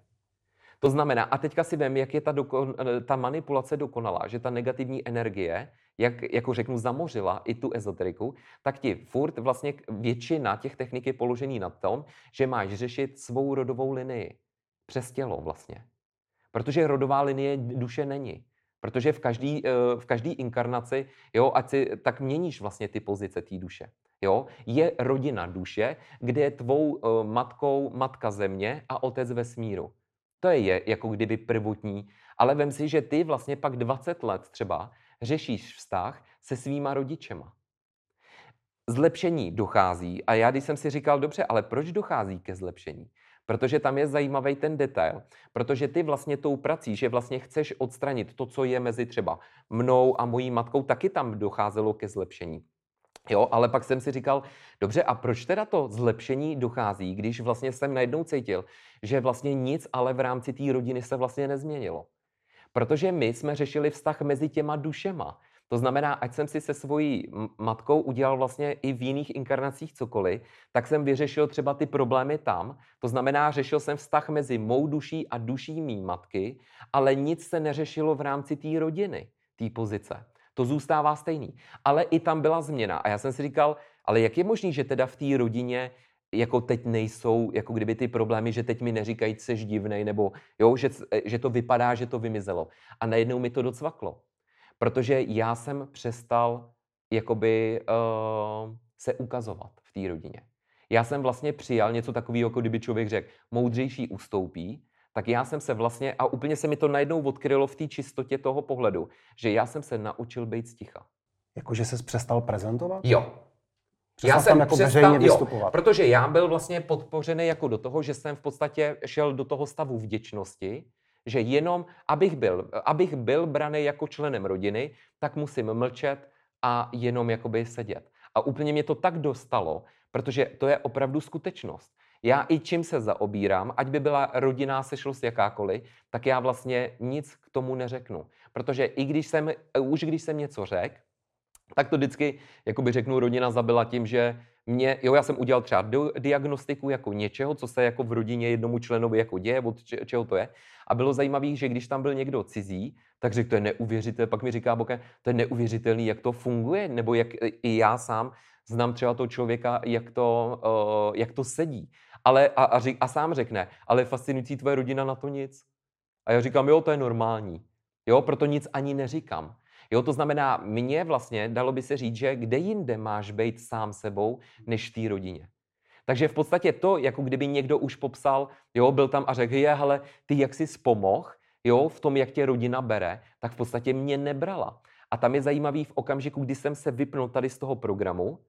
To znamená, a teďka si vem, jak je ta, dokon, ta manipulace dokonalá, že ta negativní energie jak jako řeknu, zamořila i tu ezoteriku, tak ti furt vlastně většina těch technik je položený na tom, že máš řešit svou rodovou linii přes tělo vlastně. Protože rodová linie duše není. Protože v každé eh, v každý inkarnaci, jo, ať si, tak měníš vlastně ty pozice té duše. Jo? Je rodina duše, kde je tvou uh, matkou matka země a otec vesmíru. To je jako kdyby prvotní. Ale vem si, že ty vlastně pak 20 let třeba řešíš vztah se svýma rodičema. Zlepšení dochází a já když jsem si říkal, dobře, ale proč dochází ke zlepšení? Protože tam je zajímavý ten detail, protože ty vlastně tou prací, že vlastně chceš odstranit to, co je mezi třeba mnou a mojí matkou, taky tam docházelo ke zlepšení. Jo, ale pak jsem si říkal, dobře, a proč teda to zlepšení dochází, když vlastně jsem najednou cítil, že vlastně nic ale v rámci té rodiny se vlastně nezměnilo. Protože my jsme řešili vztah mezi těma dušema. To znamená, ať jsem si se svojí matkou udělal vlastně i v jiných inkarnacích cokoliv, tak jsem vyřešil třeba ty problémy tam. To znamená, řešil jsem vztah mezi mou duší a duší mý matky, ale nic se neřešilo v rámci té rodiny, té pozice. To zůstává stejný. Ale i tam byla změna. A já jsem si říkal, ale jak je možné, že teda v té rodině jako teď nejsou, jako kdyby ty problémy, že teď mi neříkají, že jsi divnej, nebo jo, že, že to vypadá, že to vymizelo. A najednou mi to docvaklo. Protože já jsem přestal jakoby uh, se ukazovat v té rodině. Já jsem vlastně přijal něco takového, jako kdyby člověk řekl, moudřejší ustoupí, tak já jsem se vlastně, a úplně se mi to najednou odkrylo v té čistotě toho pohledu, že já jsem se naučil být sticha. Jakože jsi přestal prezentovat? Jo. Přestal já jsem jako přestal, veřejně vystupovat. Jo, protože já byl vlastně podpořený jako do toho, že jsem v podstatě šel do toho stavu vděčnosti, že jenom, abych byl, abych byl braný jako členem rodiny, tak musím mlčet a jenom jakoby sedět. A úplně mě to tak dostalo, protože to je opravdu skutečnost. Já i čím se zaobírám, ať by byla rodinná sešlost jakákoliv, tak já vlastně nic k tomu neřeknu. Protože i když jsem, už když jsem něco řekl, tak to vždycky, jakoby řeknu, rodina zabila tím, že mě, jo, já jsem udělal třeba diagnostiku jako něčeho, co se jako v rodině jednomu členovi jako děje, od čeho to je. A bylo zajímavé, že když tam byl někdo cizí, tak řekl, to je neuvěřitelné. Pak mi říká Boke, to je neuvěřitelný, jak to funguje, nebo jak i já sám znám třeba toho člověka, jak to, uh, jak to sedí. Ale, a, a, řík, a sám řekne, ale fascinující tvoje rodina na to nic. A já říkám, jo, to je normální. Jo, proto nic ani neříkám. Jo, to znamená, mně vlastně dalo by se říct, že kde jinde máš být sám sebou, než v té rodině. Takže v podstatě to, jako kdyby někdo už popsal, jo, byl tam a řekl, je, hele, ty jak jsi spomoh, jo, v tom, jak tě rodina bere, tak v podstatě mě nebrala. A tam je zajímavý v okamžiku, kdy jsem se vypnul tady z toho programu,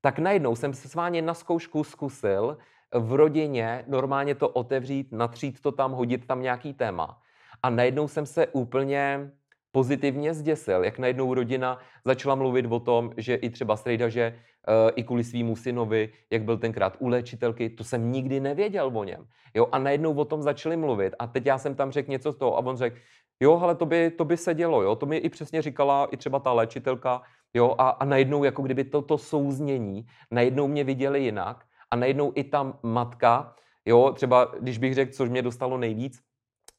tak najednou jsem se sváně na zkoušku zkusil v rodině normálně to otevřít, natřít to tam, hodit tam nějaký téma. A najednou jsem se úplně pozitivně zděsil, jak najednou rodina začala mluvit o tom, že i třeba strejda, že uh, i kvůli svýmu synovi, jak byl tenkrát u léčitelky, to jsem nikdy nevěděl o něm. Jo, a najednou o tom začali mluvit. A teď já jsem tam řekl něco z toho a on řekl, jo, ale to by, to by se dělo, jo, to mi i přesně říkala i třeba ta léčitelka, jo, a, a najednou jako kdyby toto souznění, najednou mě viděli jinak a najednou i ta matka, jo, třeba když bych řekl, což mě dostalo nejvíc,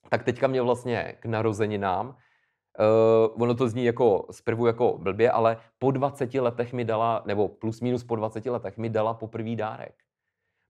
tak teďka mě vlastně k narozeninám, Uh, ono to zní jako zprvu jako blbě, ale po 20 letech mi dala, nebo plus minus po 20 letech mi dala poprvý dárek.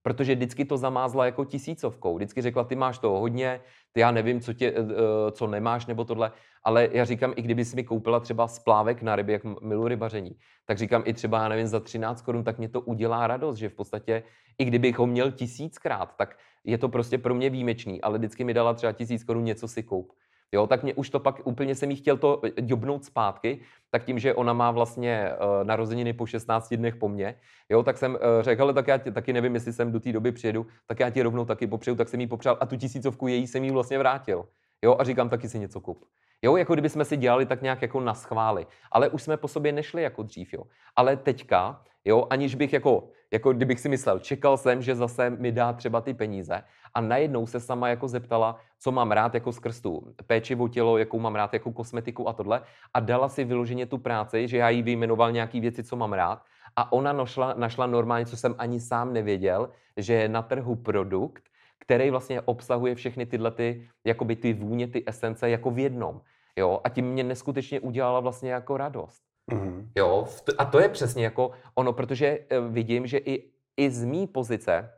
Protože vždycky to zamázla jako tisícovkou. Vždycky řekla, ty máš toho hodně, ty já nevím, co, tě, uh, co nemáš nebo tohle. Ale já říkám, i kdyby si mi koupila třeba splávek na ryby, jak milu rybaření, tak říkám i třeba, já nevím, za 13 korun, tak mě to udělá radost, že v podstatě, i kdybych ho měl tisíckrát, tak je to prostě pro mě výjimečný, ale vždycky mi dala třeba tisíc korun, něco si koup. Jo, tak mě už to pak úplně jsem jí chtěl to jobnout zpátky, tak tím, že ona má vlastně uh, narozeniny po 16 dnech po mně, jo, tak jsem uh, řekl, ale tak já tě, taky nevím, jestli jsem do té doby přijedu, tak já ti rovnou taky popřeju, tak jsem jí popřál a tu tisícovku její jsem jí vlastně vrátil. Jo, a říkám, taky si něco kup. Jo, jako kdyby jsme si dělali tak nějak jako na schvály. Ale už jsme po sobě nešli jako dřív, jo. Ale teďka, jo, aniž bych jako, jako kdybych si myslel, čekal jsem, že zase mi dá třeba ty peníze a najednou se sama jako zeptala, co mám rád jako skrz tu péči o tělo, jakou mám rád jako kosmetiku a tohle a dala si vyloženě tu práci, že já jí vyjmenoval nějaký věci, co mám rád a ona našla, našla normálně, co jsem ani sám nevěděl, že je na trhu produkt, který vlastně obsahuje všechny tyhle ty, jakoby ty vůně, ty esence jako v jednom. Jo? A tím mě neskutečně udělala vlastně jako radost. Mm. Jo, a to je přesně jako ono, protože eh, vidím, že i, i z mý pozice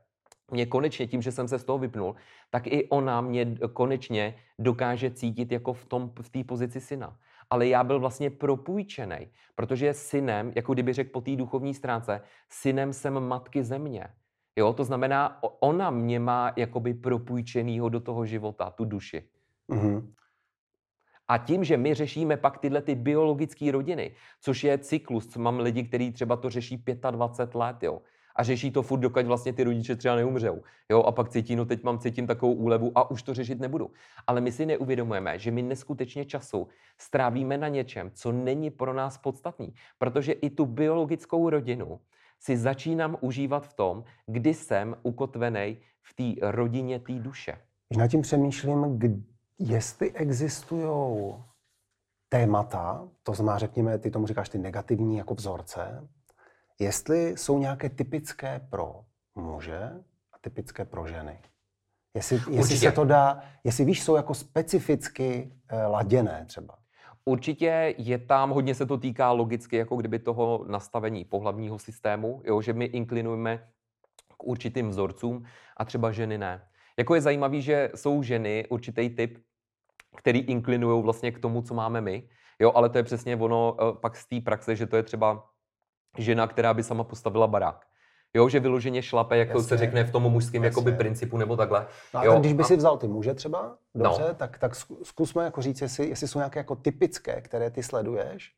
mě konečně tím, že jsem se z toho vypnul, tak i ona mě konečně dokáže cítit jako v tom v té pozici syna. Ale já byl vlastně propůjčený, protože synem, jako kdyby řekl po té duchovní stránce, synem jsem matky země. Jo, to znamená, ona mě má jakoby propůjčenýho do toho života, tu duši. Mm-hmm. A tím, že my řešíme pak tyhle ty biologické rodiny, což je cyklus, mám lidi, kteří třeba to řeší 25 let, jo, a řeší to furt, dokud vlastně ty rodiče třeba neumřou. Jo, a pak cítí, no teď mám cítím takovou úlevu a už to řešit nebudu. Ale my si neuvědomujeme, že my neskutečně času strávíme na něčem, co není pro nás podstatný. Protože i tu biologickou rodinu si začínám užívat v tom, kdy jsem ukotvený v té rodině té duše. Nad tím přemýšlím, kdy, jestli existují témata, to znamená, řekněme, ty tomu říkáš ty negativní jako vzorce, jestli jsou nějaké typické pro muže a typické pro ženy. Jestli, jestli se to dá, jestli víš, jsou jako specificky eh, laděné třeba. Určitě je tam, hodně se to týká logicky, jako kdyby toho nastavení pohlavního systému, jo, že my inklinujeme k určitým vzorcům a třeba ženy ne. Jako je zajímavé, že jsou ženy určitý typ, který inklinují vlastně k tomu, co máme my, jo, ale to je přesně ono eh, pak z té praxe, že to je třeba žena, která by sama postavila barák. Jo, že vyloženě šlape, jako jasně, se řekne v tom mužském jakoby principu nebo takhle. No a jo, když by a... si vzal ty muže třeba, dobře, no. tak, tak zkusme jako říct, jestli, jestli jsou nějaké jako typické, které ty sleduješ.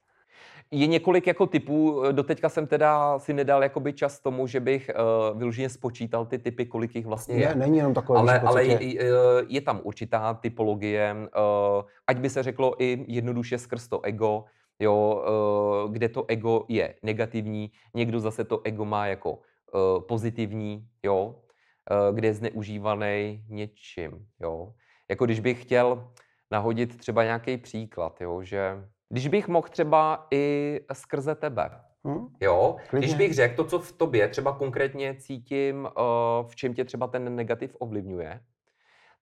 Je několik jako typů, doteďka jsem teda si nedal jakoby čas tomu, že bych uh, vyloženě spočítal ty typy, kolik jich vlastně je. Ne, není jenom takové. Ale, ale je, je tam určitá typologie, uh, ať by se řeklo i jednoduše skrz to ego, jo, uh, kde to ego je negativní, někdo zase to ego má jako uh, pozitivní, jo, uh, kde je zneužívaný něčím, jo. Jako když bych chtěl nahodit třeba nějaký příklad, jo, že když bych mohl třeba i skrze tebe, Hmm? Jo, Klidně. když bych řekl to, co v tobě třeba konkrétně cítím, uh, v čem tě třeba ten negativ ovlivňuje,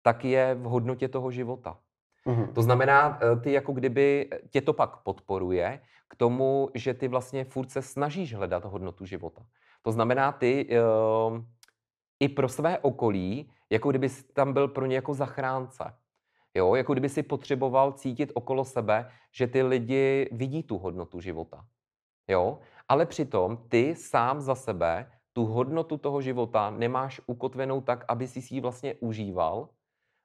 tak je v hodnotě toho života. Mm-hmm. To znamená, ty jako kdyby tě to pak podporuje k tomu, že ty vlastně furt se snažíš hledat hodnotu života. To znamená, ty i pro své okolí, jako kdyby tam byl pro ně jako zachránce. Jo, jako kdyby si potřeboval cítit okolo sebe, že ty lidi vidí tu hodnotu života. Jo, ale přitom ty sám za sebe tu hodnotu toho života nemáš ukotvenou tak, aby si ji vlastně užíval,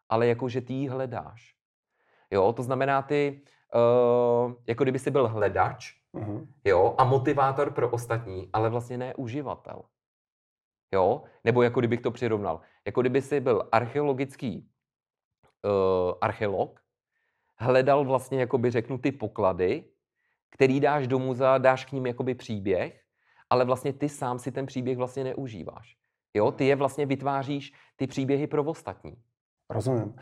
ale jako že ty ji hledáš. Jo, to znamená ty, uh, jako kdyby si byl hledač, uh-huh. jo, a motivátor pro ostatní, ale vlastně ne uživatel. Jo, nebo jako kdybych to přirovnal. Jako kdyby si byl archeologický archeolog, hledal vlastně, jakoby řeknu, ty poklady, který dáš do muzea, dáš k ním jakoby příběh, ale vlastně ty sám si ten příběh vlastně neužíváš. Jo, ty je vlastně vytváříš ty příběhy pro ostatní. Rozumím.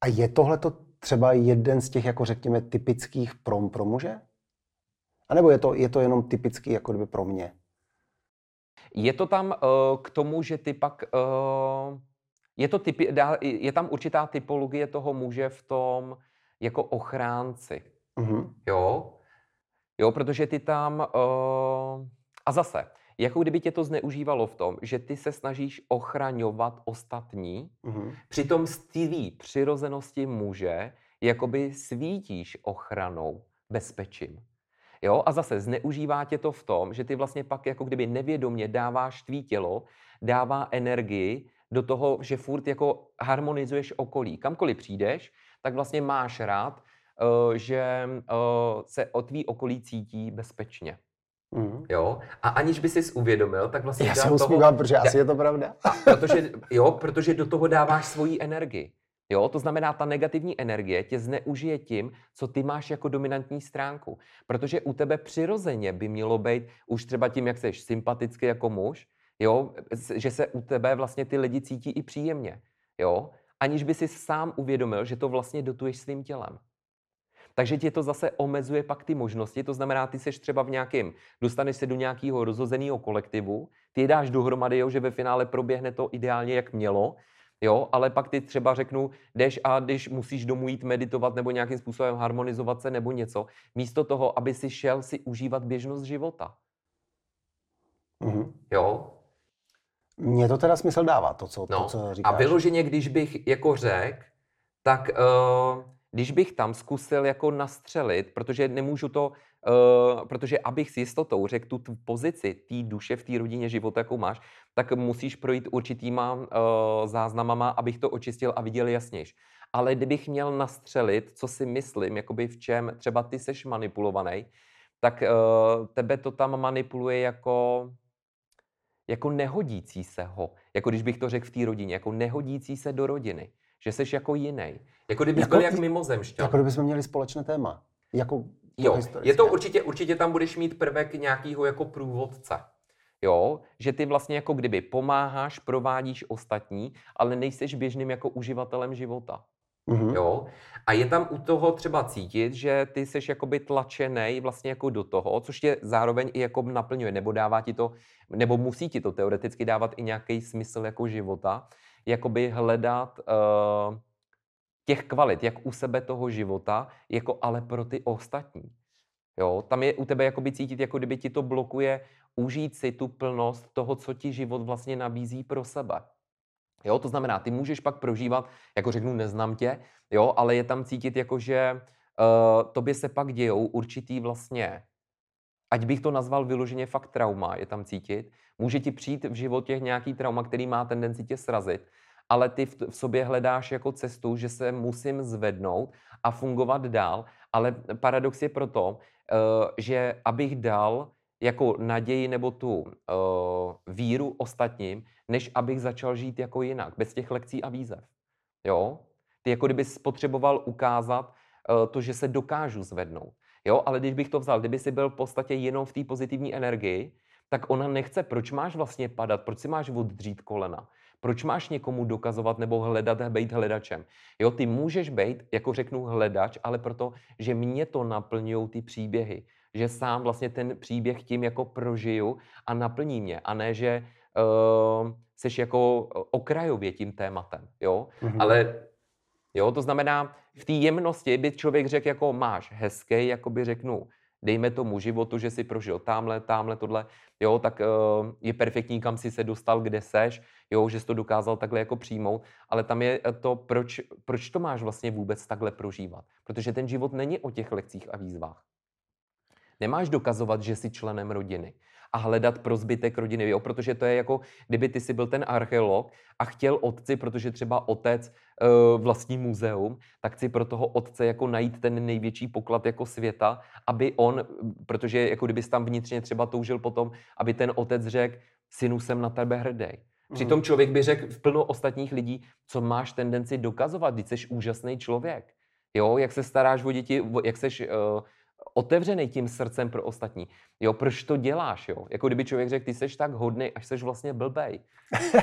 A je tohle to třeba jeden z těch, jako řekněme, typických prom pro muže? A nebo je to, je to jenom typický, jako kdyby pro mě? Je to tam uh, k tomu, že ty pak... Uh, je, to typi, je tam určitá typologie toho muže v tom jako ochránci. Uh-huh. Jo? Jo, protože ty tam... Uh, a zase, jako kdyby tě to zneužívalo v tom, že ty se snažíš ochraňovat ostatní, mm-hmm. přitom z tvý přirozenosti muže jakoby svítíš ochranou, bezpečím. Jo? A zase zneužívá tě to v tom, že ty vlastně pak jako kdyby nevědomě dáváš tvý tělo, dává energii do toho, že furt jako harmonizuješ okolí. Kamkoliv přijdeš, tak vlastně máš rád, uh, že uh, se o tvý okolí cítí bezpečně. Mm. Jo? A aniž by si uvědomil, tak vlastně... Já se usmívám, protože asi je to pravda. A protože, jo, protože do toho dáváš svoji energii. Jo, to znamená, ta negativní energie tě zneužije tím, co ty máš jako dominantní stránku. Protože u tebe přirozeně by mělo být, už třeba tím, jak jsi sympatický jako muž, jo, že se u tebe vlastně ty lidi cítí i příjemně. Jo, aniž by si sám uvědomil, že to vlastně dotuješ svým tělem. Takže tě to zase omezuje pak ty možnosti, to znamená, ty seš třeba v nějakém, dostaneš se do nějakého rozhozeného kolektivu, ty je dáš dohromady, jo, že ve finále proběhne to ideálně, jak mělo, Jo, ale pak ty třeba řeknu, jdeš a když musíš domů jít meditovat nebo nějakým způsobem harmonizovat se nebo něco, místo toho, aby si šel si užívat běžnost života. Mhm. Jo, Mně to teda smysl dává, to, co, No, to, co říkáš. a vyloženě, když bych jako řekl, tak uh, když bych tam zkusil jako nastřelit, protože nemůžu to, uh, protože abych s jistotou řekl tu pozici té duše v té rodině života, jakou máš, tak musíš projít určitýma uh, záznamama, abych to očistil a viděl jasnějš. Ale kdybych měl nastřelit, co si myslím, jakoby v čem třeba ty seš manipulovaný, tak uh, tebe to tam manipuluje jako jako nehodící se ho, jako když bych to řekl v té rodině, jako nehodící se do rodiny, že seš jako jiný. Jako kdybys Jako byl jak mimozemšťan. Jako kdybychom měli společné téma. Jako Jo, je to určitě, určitě tam budeš mít prvek nějakého jako průvodce. Jo, že ty vlastně jako kdyby pomáháš, provádíš ostatní, ale nejseš běžným jako uživatelem života. Mhm. Jo? A je tam u toho třeba cítit, že ty jsi jakoby tlačený vlastně jako do toho, což tě zároveň i jako naplňuje, nebo dává ti to, nebo musí ti to teoreticky dávat i nějaký smysl jako života, jakoby hledat uh, těch kvalit, jak u sebe toho života, jako ale pro ty ostatní. Jo, tam je u tebe jakoby cítit, jako kdyby ti to blokuje užít si tu plnost toho, co ti život vlastně nabízí pro sebe. Jo, to znamená, ty můžeš pak prožívat, jako řeknu, neznám tě, jo, ale je tam cítit, jako že uh, tobě se pak dějou určitý vlastně, ať bych to nazval vyloženě fakt trauma, je tam cítit, může ti přijít v životě nějaký trauma, který má tendenci tě srazit, ale ty v, v sobě hledáš jako cestu, že se musím zvednout a fungovat dál, ale paradox je proto, uh, že abych dal jako naději nebo tu uh, víru ostatním, než abych začal žít jako jinak, bez těch lekcí a výzev. Jo? Ty jako kdybys potřeboval ukázat uh, to, že se dokážu zvednout. Jo, ale když bych to vzal, kdyby si byl v podstatě jenom v té pozitivní energii, tak ona nechce, proč máš vlastně padat, proč si máš oddřít kolena, proč máš někomu dokazovat nebo hledat, být hledačem. Jo, ty můžeš být, jako řeknu, hledač, ale proto, že mě to naplňují ty příběhy. Že sám vlastně ten příběh tím jako prožiju a naplní mě. A ne, že uh, seš jako okrajově tím tématem. Jo? Mhm. Ale jo, to znamená, v té jemnosti by člověk řekl, jako máš hezký, jako by řeknu, dejme tomu životu, že si prožil tamhle, tamhle, tohle, jo, tak uh, je perfektní, kam si se dostal, kde seš, jo, že jsi to dokázal takhle jako přijmout, ale tam je to, proč, proč to máš vlastně vůbec takhle prožívat. Protože ten život není o těch lekcích a výzvách. Nemáš dokazovat, že jsi členem rodiny a hledat pro zbytek rodiny, jo? protože to je jako, kdyby ty si byl ten archeolog a chtěl otci, protože třeba otec uh, vlastní muzeum, tak chci pro toho otce jako najít ten největší poklad jako světa, aby on, protože jako kdybys tam vnitřně třeba toužil potom, aby ten otec řekl, synu, jsem na tebe hrdý. Přitom člověk by řekl v plno ostatních lidí, co máš tendenci dokazovat, když jsi úžasný člověk. Jo, jak se staráš o děti, jak jsi uh, otevřený tím srdcem pro ostatní. Jo, proč to děláš, jo? Jako kdyby člověk řekl, ty jsi tak hodný, až jsi vlastně blbej.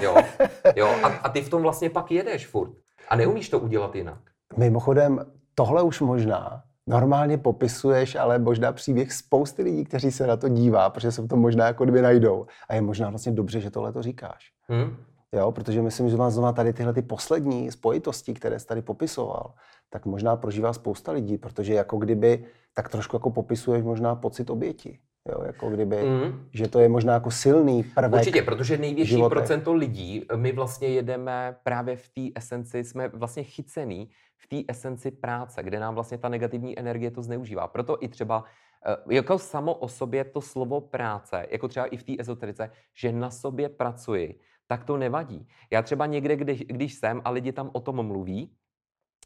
Jo, jo a, a ty v tom vlastně pak jedeš furt. A neumíš to udělat jinak. Mimochodem, tohle už možná normálně popisuješ, ale možná příběh spousty lidí, kteří se na to dívá, protože se v tom možná jako kdyby najdou. A je možná vlastně dobře, že tohle to říkáš. Hm? Jo, protože myslím, že má zrovna tady tyhle ty poslední spojitosti, které jsi tady popisoval, tak možná prožívá spousta lidí, protože jako kdyby tak trošku jako popisuješ možná pocit oběti. Jo, jako kdyby, Hm? že to je možná jako silný prvek. Určitě, protože největší životech. procento lidí, my vlastně jedeme právě v té esenci, jsme vlastně chycený v té esenci práce, kde nám vlastně ta negativní energie to zneužívá. Proto i třeba eh, jako samo o sobě to slovo práce, jako třeba i v té ezoterice, že na sobě pracuji, tak to nevadí. Já třeba někde, když, když jsem a lidi tam o tom mluví,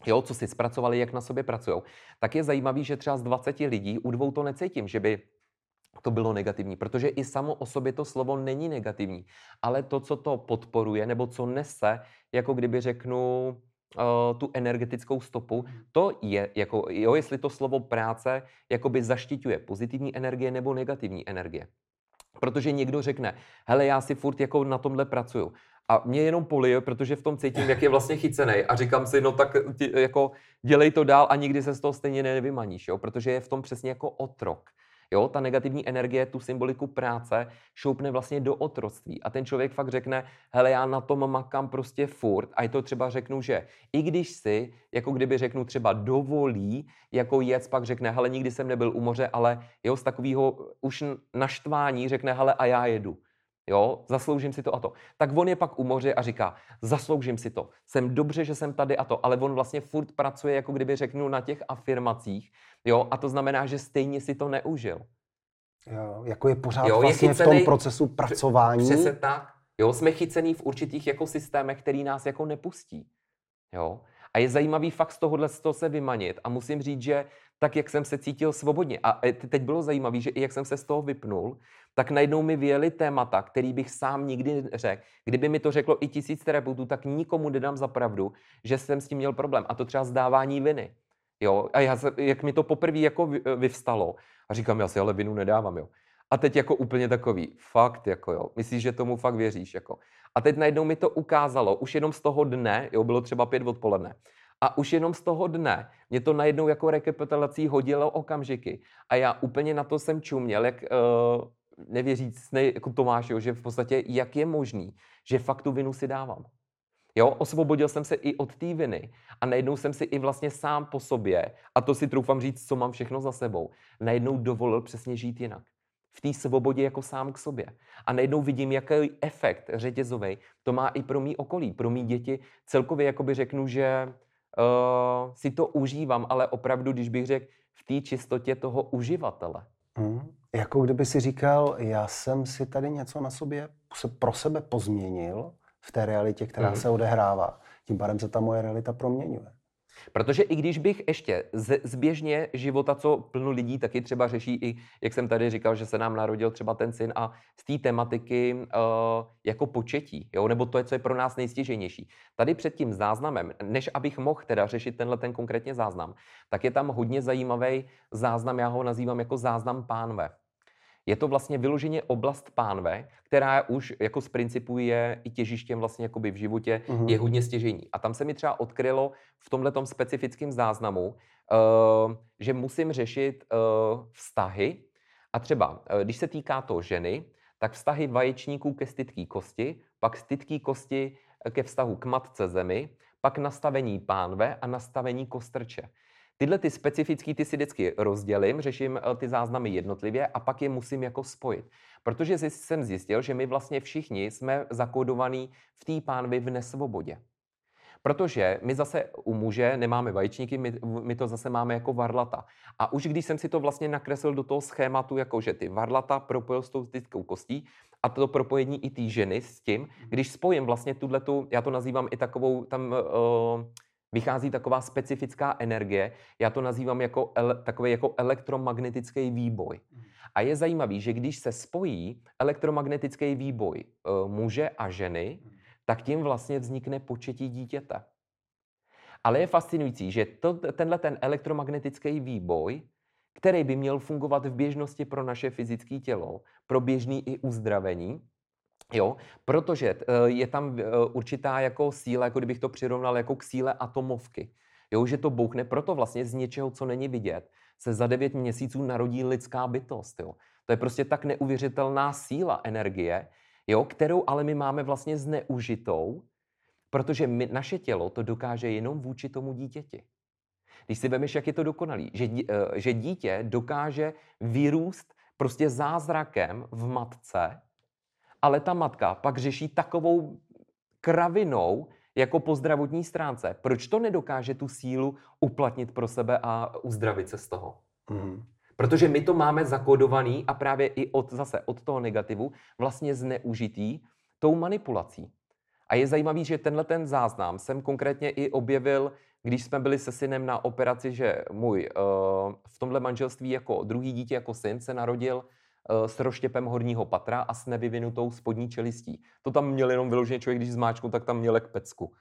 jo, co si zpracovali, jak na sobě pracují, tak je zajímavý, že třeba z 20 lidí u dvou to necítím, že by to bylo negativní, protože i samo o sobě to slovo není negativní, ale to, co to podporuje, nebo co nese, jako kdyby řeknu, uh, tu energetickou stopu, to je, jako, jo, jestli to slovo práce jakoby zaštiťuje pozitivní energie nebo negativní energie. Protože někdo řekne, hele, já si furt jako na tomhle pracuju. A mě jenom polije, protože v tom cítím, jak je vlastně chycený. A říkám si, no tak ti, jako dělej to dál a nikdy se z toho stejně nevymaníš, jo? protože je v tom přesně jako otrok. Jo, ta negativní energie, tu symboliku práce, šoupne vlastně do otroctví. A ten člověk fakt řekne, hele, já na tom makám prostě furt. A je to třeba řeknu, že i když si, jako kdyby řeknu třeba dovolí, jako jec, pak řekne, hele, nikdy jsem nebyl u moře, ale jo, z takového už naštvání řekne, hele, a já jedu. Jo, zasloužím si to a to. Tak on je pak u moře a říká, zasloužím si to. Jsem dobře, že jsem tady a to, ale on vlastně furt pracuje, jako kdyby řeknu na těch afirmacích, jo, a to znamená, že stejně si to neužil. Jo, jako je pořád jo, vlastně je chycený, v tom procesu pracování. Přesně tak. Jo, jsme chycený v určitých jako systémech, který nás jako nepustí. Jo. A je zajímavý fakt z tohohle z toho se vymanit. A musím říct, že tak, jak jsem se cítil svobodně. A e, teď bylo zajímavé, že i jak jsem se z toho vypnul, tak najednou mi vyjeli témata, který bych sám nikdy řekl. Kdyby mi to řeklo i tisíc terapeutů, tak nikomu nedám za pravdu, že jsem s tím měl problém. A to třeba zdávání viny. Jo? A já, jak mi to poprvé jako vyvstalo, a říkám, já si ale vinu nedávám, jo. A teď jako úplně takový, fakt, jako jo, myslíš, že tomu fakt věříš, jako. A teď najednou mi to ukázalo, už jenom z toho dne, jo, bylo třeba pět odpoledne, a už jenom z toho dne mě to najednou jako rekapitulací hodilo okamžiky. A já úplně na to jsem čuměl, jak uh, nevěřícný jako Tomáš, jo, že v podstatě jak je možný, že fakt tu vinu si dávám. Jo, osvobodil jsem se i od té viny a najednou jsem si i vlastně sám po sobě, a to si troufám říct, co mám všechno za sebou, najednou dovolil přesně žít jinak. V té svobodě jako sám k sobě. A najednou vidím, jaký efekt řetězový to má i pro mý okolí, pro mý děti. Celkově jakoby řeknu, že uh, si to užívám, ale opravdu, když bych řekl, v té čistotě toho uživatele. Hmm. Jako kdyby si říkal, já jsem si tady něco na sobě pro sebe pozměnil v té realitě, která hmm. se odehrává. Tím pádem se ta moje realita proměňuje. Protože i když bych ještě z, zběžně života, co plno lidí taky třeba řeší, i jak jsem tady říkal, že se nám narodil třeba ten syn a z té tematiky uh, jako početí, jo? nebo to je, co je pro nás nejstěženější. Tady před tím záznamem, než abych mohl teda řešit tenhle ten konkrétně záznam, tak je tam hodně zajímavý záznam, já ho nazývám jako záznam pánve. Je to vlastně vyloženě oblast pánve, která už jako z principu je i těžištěm vlastně jakoby v životě, mm-hmm. je hodně stěžení. A tam se mi třeba odkrylo v tomhle specifickém záznamu, uh, že musím řešit uh, vztahy a třeba, uh, když se týká to ženy, tak vztahy vaječníků ke stytký kosti, pak stytký kosti ke vztahu k matce zemi, pak nastavení pánve a nastavení kostrče. Tyhle ty specifické ty si vždycky rozdělím, řeším eh, ty záznamy jednotlivě a pak je musím jako spojit. Protože jsem zjistil, že my vlastně všichni jsme zakódovaní v té pánvi v nesvobodě. Protože my zase u muže nemáme vaječníky, my, my to zase máme jako varlata. A už když jsem si to vlastně nakreslil do toho schématu, jako že ty varlata propojil s tou styckou kostí a to propojení i té ženy s tím, když spojím vlastně tuhle, já to nazývám i takovou tam uh, vychází taková specifická energie, já to nazývám jako ele, takový jako elektromagnetický výboj. Mhm. A je zajímavý, že když se spojí elektromagnetický výboj uh, muže a ženy, mhm. tak tím vlastně vznikne početí dítěte. Ale je fascinující, že to, tenhle ten elektromagnetický výboj, který by měl fungovat v běžnosti pro naše fyzické tělo, pro běžný i uzdravení, Jo, protože eh, je tam eh, určitá jako síla, jako kdybych to přirovnal jako k síle atomovky. Jo, že to bouchne, proto vlastně z něčeho, co není vidět, se za devět měsíců narodí lidská bytost. Jo. To je prostě tak neuvěřitelná síla energie, jo, kterou ale my máme vlastně zneužitou, protože my, naše tělo to dokáže jenom vůči tomu dítěti. Když si vemeš, jak je to dokonalý, že, eh, že dítě dokáže vyrůst prostě zázrakem v matce, ale ta matka pak řeší takovou kravinou, jako po zdravotní stránce. Proč to nedokáže tu sílu uplatnit pro sebe a uzdravit se z toho? Mm. Protože my to máme zakódovaný a právě i od, zase od toho negativu vlastně zneužitý tou manipulací. A je zajímavý, že tenhle ten záznam jsem konkrétně i objevil, když jsme byli se synem na operaci, že můj uh, v tomhle manželství jako druhý dítě, jako syn, se narodil Eh, s roštěpem horního patra a s nevyvinutou spodní čelistí. To tam měl jenom vyloženě člověk, když zmáčkl, tak tam měl k pecku.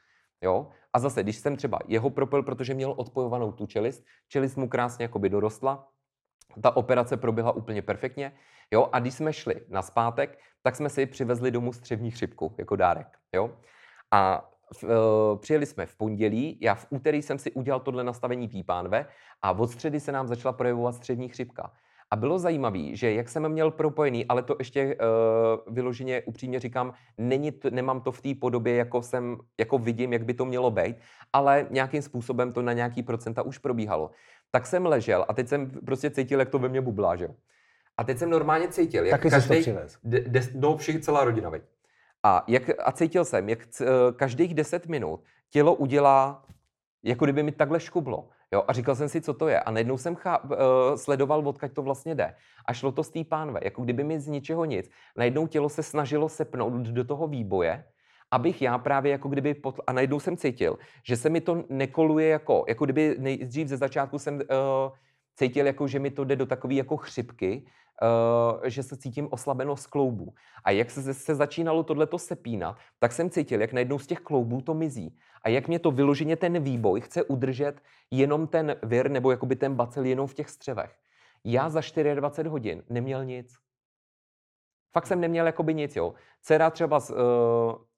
Jo? A zase, když jsem třeba jeho propil, protože měl odpojovanou tu čelist, čelist mu krásně jakoby dorostla, ta operace proběhla úplně perfektně. Jo? A když jsme šli na zpátek, tak jsme si přivezli domů střevní chřipku jako dárek. Jo? A v, uh, přijeli jsme v pondělí, já v úterý jsem si udělal tohle nastavení pípánve a od středy se nám začala projevovat střevní chřipka. A bylo zajímavé, že jak jsem měl propojený, ale to ještě uh, vyloženě upřímně říkám, není to, nemám to v té podobě, jako jsem, jako vidím, jak by to mělo být, ale nějakým způsobem to na nějaký procenta už probíhalo. Tak jsem ležel a teď jsem prostě cítil, jak to ve mně bublá, že A teď jsem normálně cítil, jak Taky každý, de, de, no, všich, celá rodina, veď. A, jak, a cítil jsem, jak c, eh, každých 10 minut tělo udělá, jako kdyby mi takhle škublo. Jo, a říkal jsem si, co to je. A najednou jsem chá, uh, sledoval, odkaď to vlastně jde. A šlo to z té pánve, jako kdyby mi z ničeho nic. Najednou tělo se snažilo sepnout do toho výboje, abych já právě jako kdyby, pot... a najednou jsem cítil, že se mi to nekoluje jako, jako kdyby nejdřív ze začátku jsem uh, cítil, jako, že mi to jde do takové jako chřipky, že se cítím oslabeno z kloubů. A jak se, se začínalo tohleto sepínat, tak jsem cítil, jak najednou z těch kloubů to mizí. A jak mě to vyloženě ten výboj chce udržet jenom ten vir nebo jakoby ten bacil jenom v těch střevech. Já za 24 hodin neměl nic. Fakt jsem neměl jakoby nic, jo. Dcera třeba z, uh,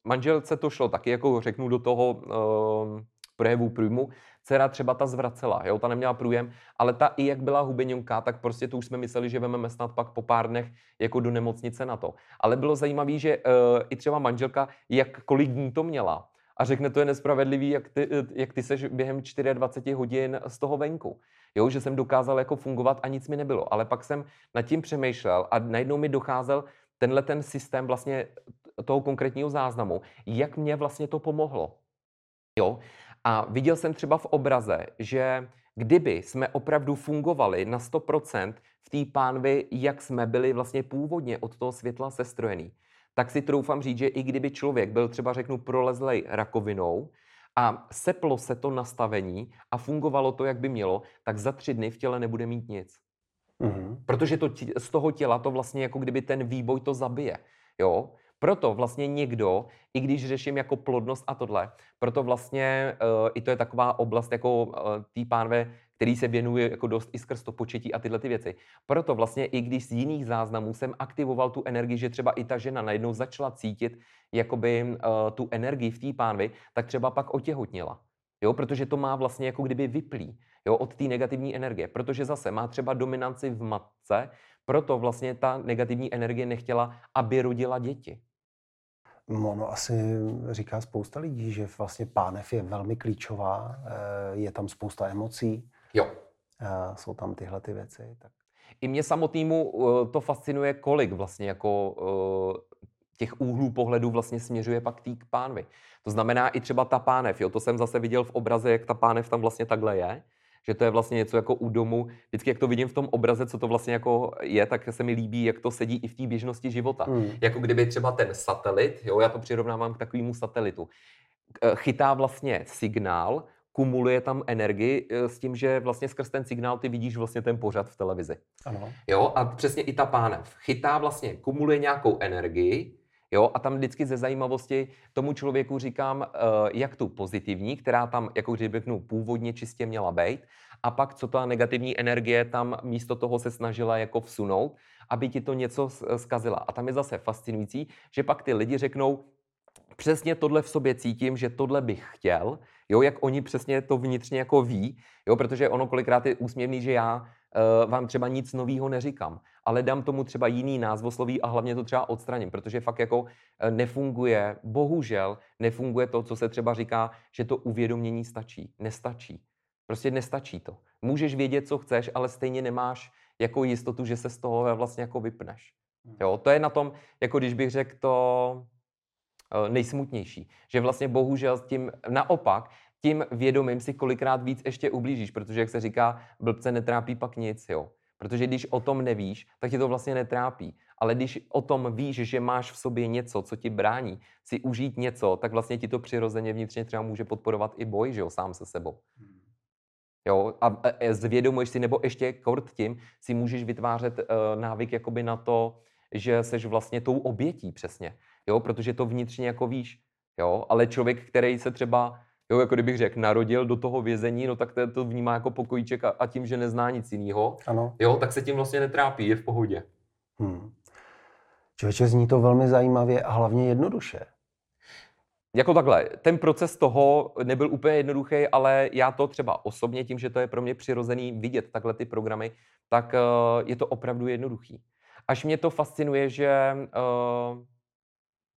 manželce to šlo taky, jako řeknu do toho uh, projevu průjmu, dcera třeba ta zvracela, jo, ta neměla průjem, ale ta i jak byla hubeňonka, tak prostě to už jsme mysleli, že vememe snad pak po pár dnech jako do nemocnice na to. Ale bylo zajímavé, že uh, i třeba manželka, jak kolik dní to měla, a řekne, to je nespravedlivý, jak ty, jak ty seš během 24 hodin z toho venku. Jo, že jsem dokázal jako fungovat a nic mi nebylo. Ale pak jsem nad tím přemýšlel a najednou mi docházel tenhle ten systém vlastně toho konkrétního záznamu, jak mě vlastně to pomohlo. Jo? A viděl jsem třeba v obraze, že kdyby jsme opravdu fungovali na 100% v té pánvi, jak jsme byli vlastně původně od toho světla sestrojený, tak si troufám říct, že i kdyby člověk byl třeba řeknu prolezlej rakovinou a seplo se to nastavení a fungovalo to, jak by mělo, tak za tři dny v těle nebude mít nic. Mm-hmm. Protože to, z toho těla to vlastně jako kdyby ten výboj to zabije. Jo? Proto vlastně někdo, i když řeším jako plodnost a tohle, proto vlastně uh, i to je taková oblast jako uh, tý pánve, který se věnuje jako dost i skrz to početí a tyhle ty věci. Proto vlastně i když z jiných záznamů jsem aktivoval tu energii, že třeba i ta žena najednou začala cítit jakoby uh, tu energii v té pánvi, tak třeba pak otěhotněla. Jo, protože to má vlastně jako kdyby vyplý jo, od té negativní energie. Protože zase má třeba dominanci v matce, proto vlastně ta negativní energie nechtěla, aby rodila děti. Ono asi říká spousta lidí, že vlastně pánev je velmi klíčová, eh, je tam spousta emocí. Jo. Eh, jsou tam tyhle ty věci. Tak. I mě samotnému eh, to fascinuje, kolik vlastně jako těch úhlů pohledu vlastně směřuje pak tý k pánvi. To znamená i třeba ta pánev, jo, to jsem zase viděl v obraze, jak ta pánev tam vlastně takhle je, že to je vlastně něco jako u domu. Vždycky, jak to vidím v tom obraze, co to vlastně jako je, tak se mi líbí, jak to sedí i v té běžnosti života. Hmm. Jako kdyby třeba ten satelit, jo, já to přirovnávám k takovému satelitu, chytá vlastně signál, kumuluje tam energii eh, s tím, že vlastně skrz ten signál ty vidíš vlastně ten pořad v televizi. Ano. Jo, a přesně i ta pánev chytá vlastně, kumuluje nějakou energii, Jo, a tam vždycky ze zajímavosti tomu člověku říkám, uh, jak tu pozitivní, která tam, jako řeknu, původně čistě měla být, a pak co ta negativní energie tam místo toho se snažila jako vsunout, aby ti to něco zkazila. A tam je zase fascinující, že pak ty lidi řeknou, přesně tohle v sobě cítím, že tohle bych chtěl, jo, jak oni přesně to vnitřně jako ví, jo, protože ono kolikrát je úsměvný, že já uh, vám třeba nic nového neříkám, ale dám tomu třeba jiný názvosloví a hlavně to třeba odstraním, protože fakt jako eh, nefunguje, bohužel nefunguje to, co se třeba říká, že to uvědomění stačí. Nestačí. Prostě nestačí to. Můžeš vědět, co chceš, ale stejně nemáš jako jistotu, že se z toho vlastně jako vypneš. Hmm. Jo, to je na tom, jako když bych řekl to eh, nejsmutnější. Že vlastně bohužel tím naopak, tím vědomím si kolikrát víc ještě ublížíš, protože jak se říká, blbce netrápí pak nic, jo. Protože když o tom nevíš, tak tě to vlastně netrápí. Ale když o tom víš, že máš v sobě něco, co ti brání si užít něco, tak vlastně ti to přirozeně vnitřně třeba může podporovat i boj, že jo, sám se sebou. Hmm. Jo, a zvědomuješ si, nebo ještě kort tím, si můžeš vytvářet uh, návyk jakoby na to, že seš vlastně tou obětí přesně. Jo, protože to vnitřně jako víš. Jo, ale člověk, který se třeba jo, jako kdybych řekl, narodil do toho vězení, no tak to, to vnímá jako pokojíček a, a tím, že nezná nic jiného, jo, tak se tím vlastně netrápí, je v pohodě. Hmm. Člověče, zní to velmi zajímavě a hlavně jednoduše. jako takhle, ten proces toho nebyl úplně jednoduchý, ale já to třeba osobně, tím, že to je pro mě přirozený vidět takhle ty programy, tak uh, je to opravdu jednoduchý. Až mě to fascinuje, že uh,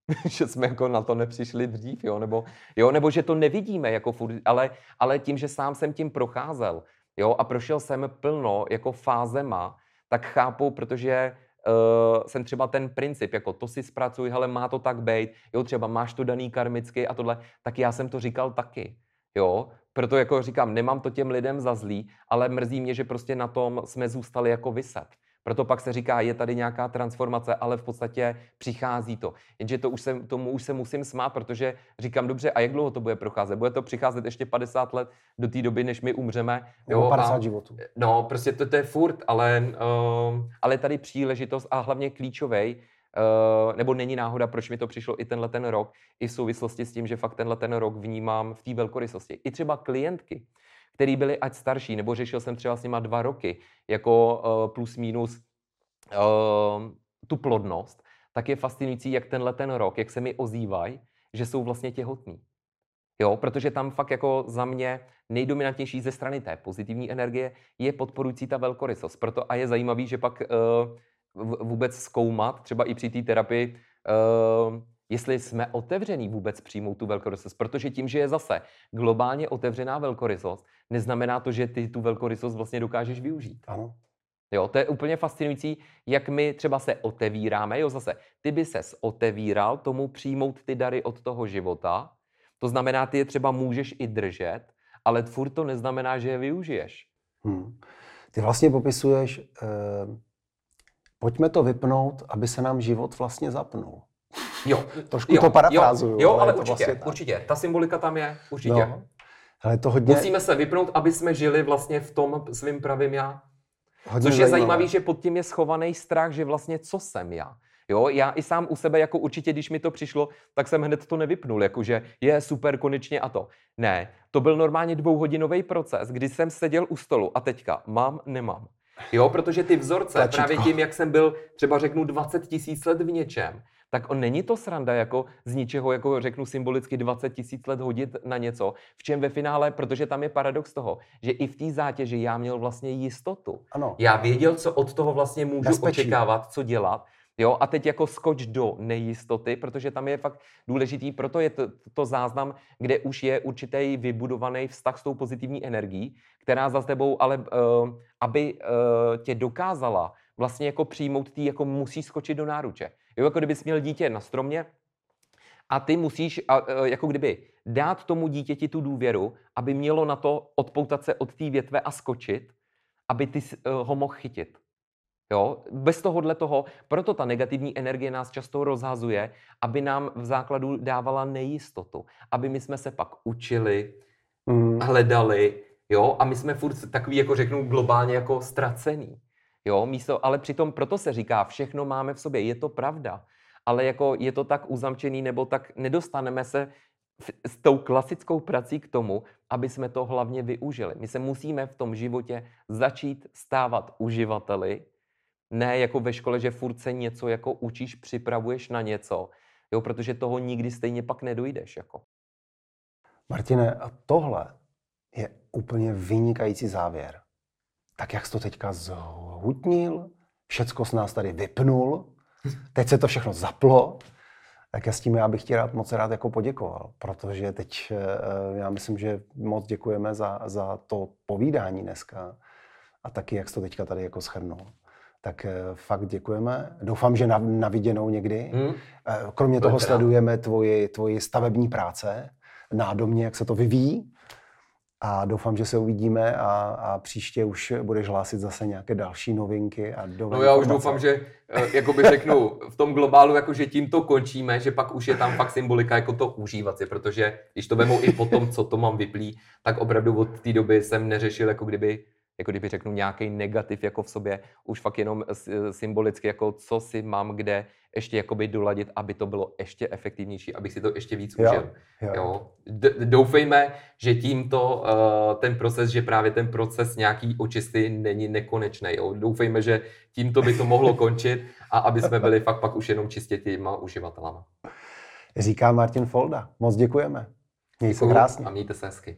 že jsme jako na to nepřišli dřív, jo? Nebo, jo? nebo že to nevidíme jako furt, ale, ale tím, že sám jsem tím procházel jo? a prošel jsem plno jako fázema, tak chápu, protože uh, jsem třeba ten princip, jako to si zpracuj, ale má to tak být, jo, třeba máš to daný karmicky a tohle, tak já jsem to říkal taky, jo, proto jako říkám, nemám to těm lidem za zlý, ale mrzí mě, že prostě na tom jsme zůstali jako vyset. Proto pak se říká, je tady nějaká transformace, ale v podstatě přichází to. Jenže to už se, tomu už se musím smát, protože říkám, dobře, a jak dlouho to bude procházet? Bude to přicházet ještě 50 let do té doby, než my umřeme? Jo, 50 a, životů. No, prostě to, to je furt, ale, uh, ale tady příležitost a hlavně klíčový, Uh, nebo není náhoda, proč mi to přišlo i tenhle ten rok, i v souvislosti s tím, že fakt tenhle ten rok vnímám v té velkorysosti. I třeba klientky, který byli ať starší, nebo řešil jsem třeba s nima dva roky, jako uh, plus minus uh, tu plodnost, tak je fascinující, jak tenhle ten rok, jak se mi ozývají, že jsou vlastně těhotní. Jo, protože tam fakt jako za mě nejdominantnější ze strany té pozitivní energie je podporující ta velkorysost. Proto a je zajímavý, že pak uh, vůbec zkoumat, třeba i při té terapii, uh, jestli jsme otevření vůbec přijmout tu velkorysost. Protože tím, že je zase globálně otevřená velkorysost, neznamená to, že ty tu velkorysost vlastně dokážeš využít. Ano. Jo, to je úplně fascinující, jak my třeba se otevíráme. Jo, zase, ty by ses otevíral tomu přijmout ty dary od toho života. To znamená, ty je třeba můžeš i držet, ale furt to neznamená, že je využiješ. Hmm. Ty vlastně popisuješ, eh, pojďme to vypnout, aby se nám život vlastně zapnul. Jo. Trošku jo, to parafrázuju. Jo, jo ale, ale určitě, vlastně určitě. Ta symbolika tam je, určitě. No. Ale to hodně... Musíme se vypnout, aby jsme žili vlastně v tom svým pravým já. Hodně Což je zajímavé, že pod tím je schovaný strach, že vlastně co jsem já. Jo, já i sám u sebe, jako určitě, když mi to přišlo, tak jsem hned to nevypnul, jakože je super, konečně a to. Ne, to byl normálně dvouhodinový proces, kdy jsem seděl u stolu a teďka mám, nemám. Jo, protože ty vzorce, Tlačítko. právě tím, jak jsem byl třeba řeknu 20 tisíc let v něčem, tak on není to sranda jako z ničeho, jako řeknu symbolicky 20 tisíc let hodit na něco, v čem ve finále, protože tam je paradox toho, že i v té zátěži já měl vlastně jistotu. Ano. Já věděl, co od toho vlastně můžu Bezpečí. očekávat, co dělat. Jo, a teď jako skoč do nejistoty, protože tam je fakt důležitý, proto je to, to záznam, kde už je určitý vybudovaný vztah s tou pozitivní energií, která za tebou, ale uh, aby uh, tě dokázala vlastně jako přijmout, ty jako musí skočit do náruče. Jo, jako kdybys měl dítě na stromě a ty musíš a, a, jako kdyby dát tomu dítěti tu důvěru, aby mělo na to odpoutat se od té větve a skočit, aby ty uh, ho mohl chytit. Jo? Bez tohohle toho, proto ta negativní energie nás často rozhazuje, aby nám v základu dávala nejistotu, aby my jsme se pak učili, mm. hledali, jo, a my jsme furt takový, jako řeknu, globálně jako ztracený. Jo, místo, ale přitom proto se říká, všechno máme v sobě, je to pravda, ale jako je to tak uzamčený, nebo tak nedostaneme se s tou klasickou prací k tomu, aby jsme to hlavně využili. My se musíme v tom životě začít stávat uživateli, ne jako ve škole, že furt se něco jako učíš, připravuješ na něco, jo, protože toho nikdy stejně pak nedojdeš. Jako. Martine, a tohle je úplně vynikající závěr. Tak jak jsi to teďka zhutnil, všecko s nás tady vypnul, teď se to všechno zaplo, tak já s tím já bych ti rád moc rád jako poděkoval, protože teď eh, já myslím, že moc děkujeme za, za to povídání dneska a taky, jak jsi to teďka tady jako schrnul. Tak eh, fakt děkujeme. Doufám, že na, na viděnou někdy. Hmm. Kromě toho sledujeme tvoji, tvoji stavební práce na domě, jak se to vyvíjí a doufám, že se uvidíme a, a příště už budeš hlásit zase nějaké další novinky a No já už doufám, že eh, jako by řeknu, v tom globálu, jako že tím to končíme, že pak už je tam fakt symbolika jako to užívat si, protože když to vemu i po tom, co to mám vyplý, tak opravdu od té doby jsem neřešil jako kdyby jako kdyby řeknu nějaký negativ jako v sobě, už fakt jenom symbolicky, jako co si mám kde ještě jakoby doladit, aby to bylo ještě efektivnější, abych si to ještě víc jo, užil. Jo. Jo. doufejme, že tímto uh, ten proces, že právě ten proces nějaký očisty není nekonečný. Jo. Doufejme, že tímto by to mohlo končit a aby jsme byli fakt pak už jenom čistě těma uživatelama. Říká Martin Folda. Moc děkujeme. Měj se krásně. A mějte se hezky.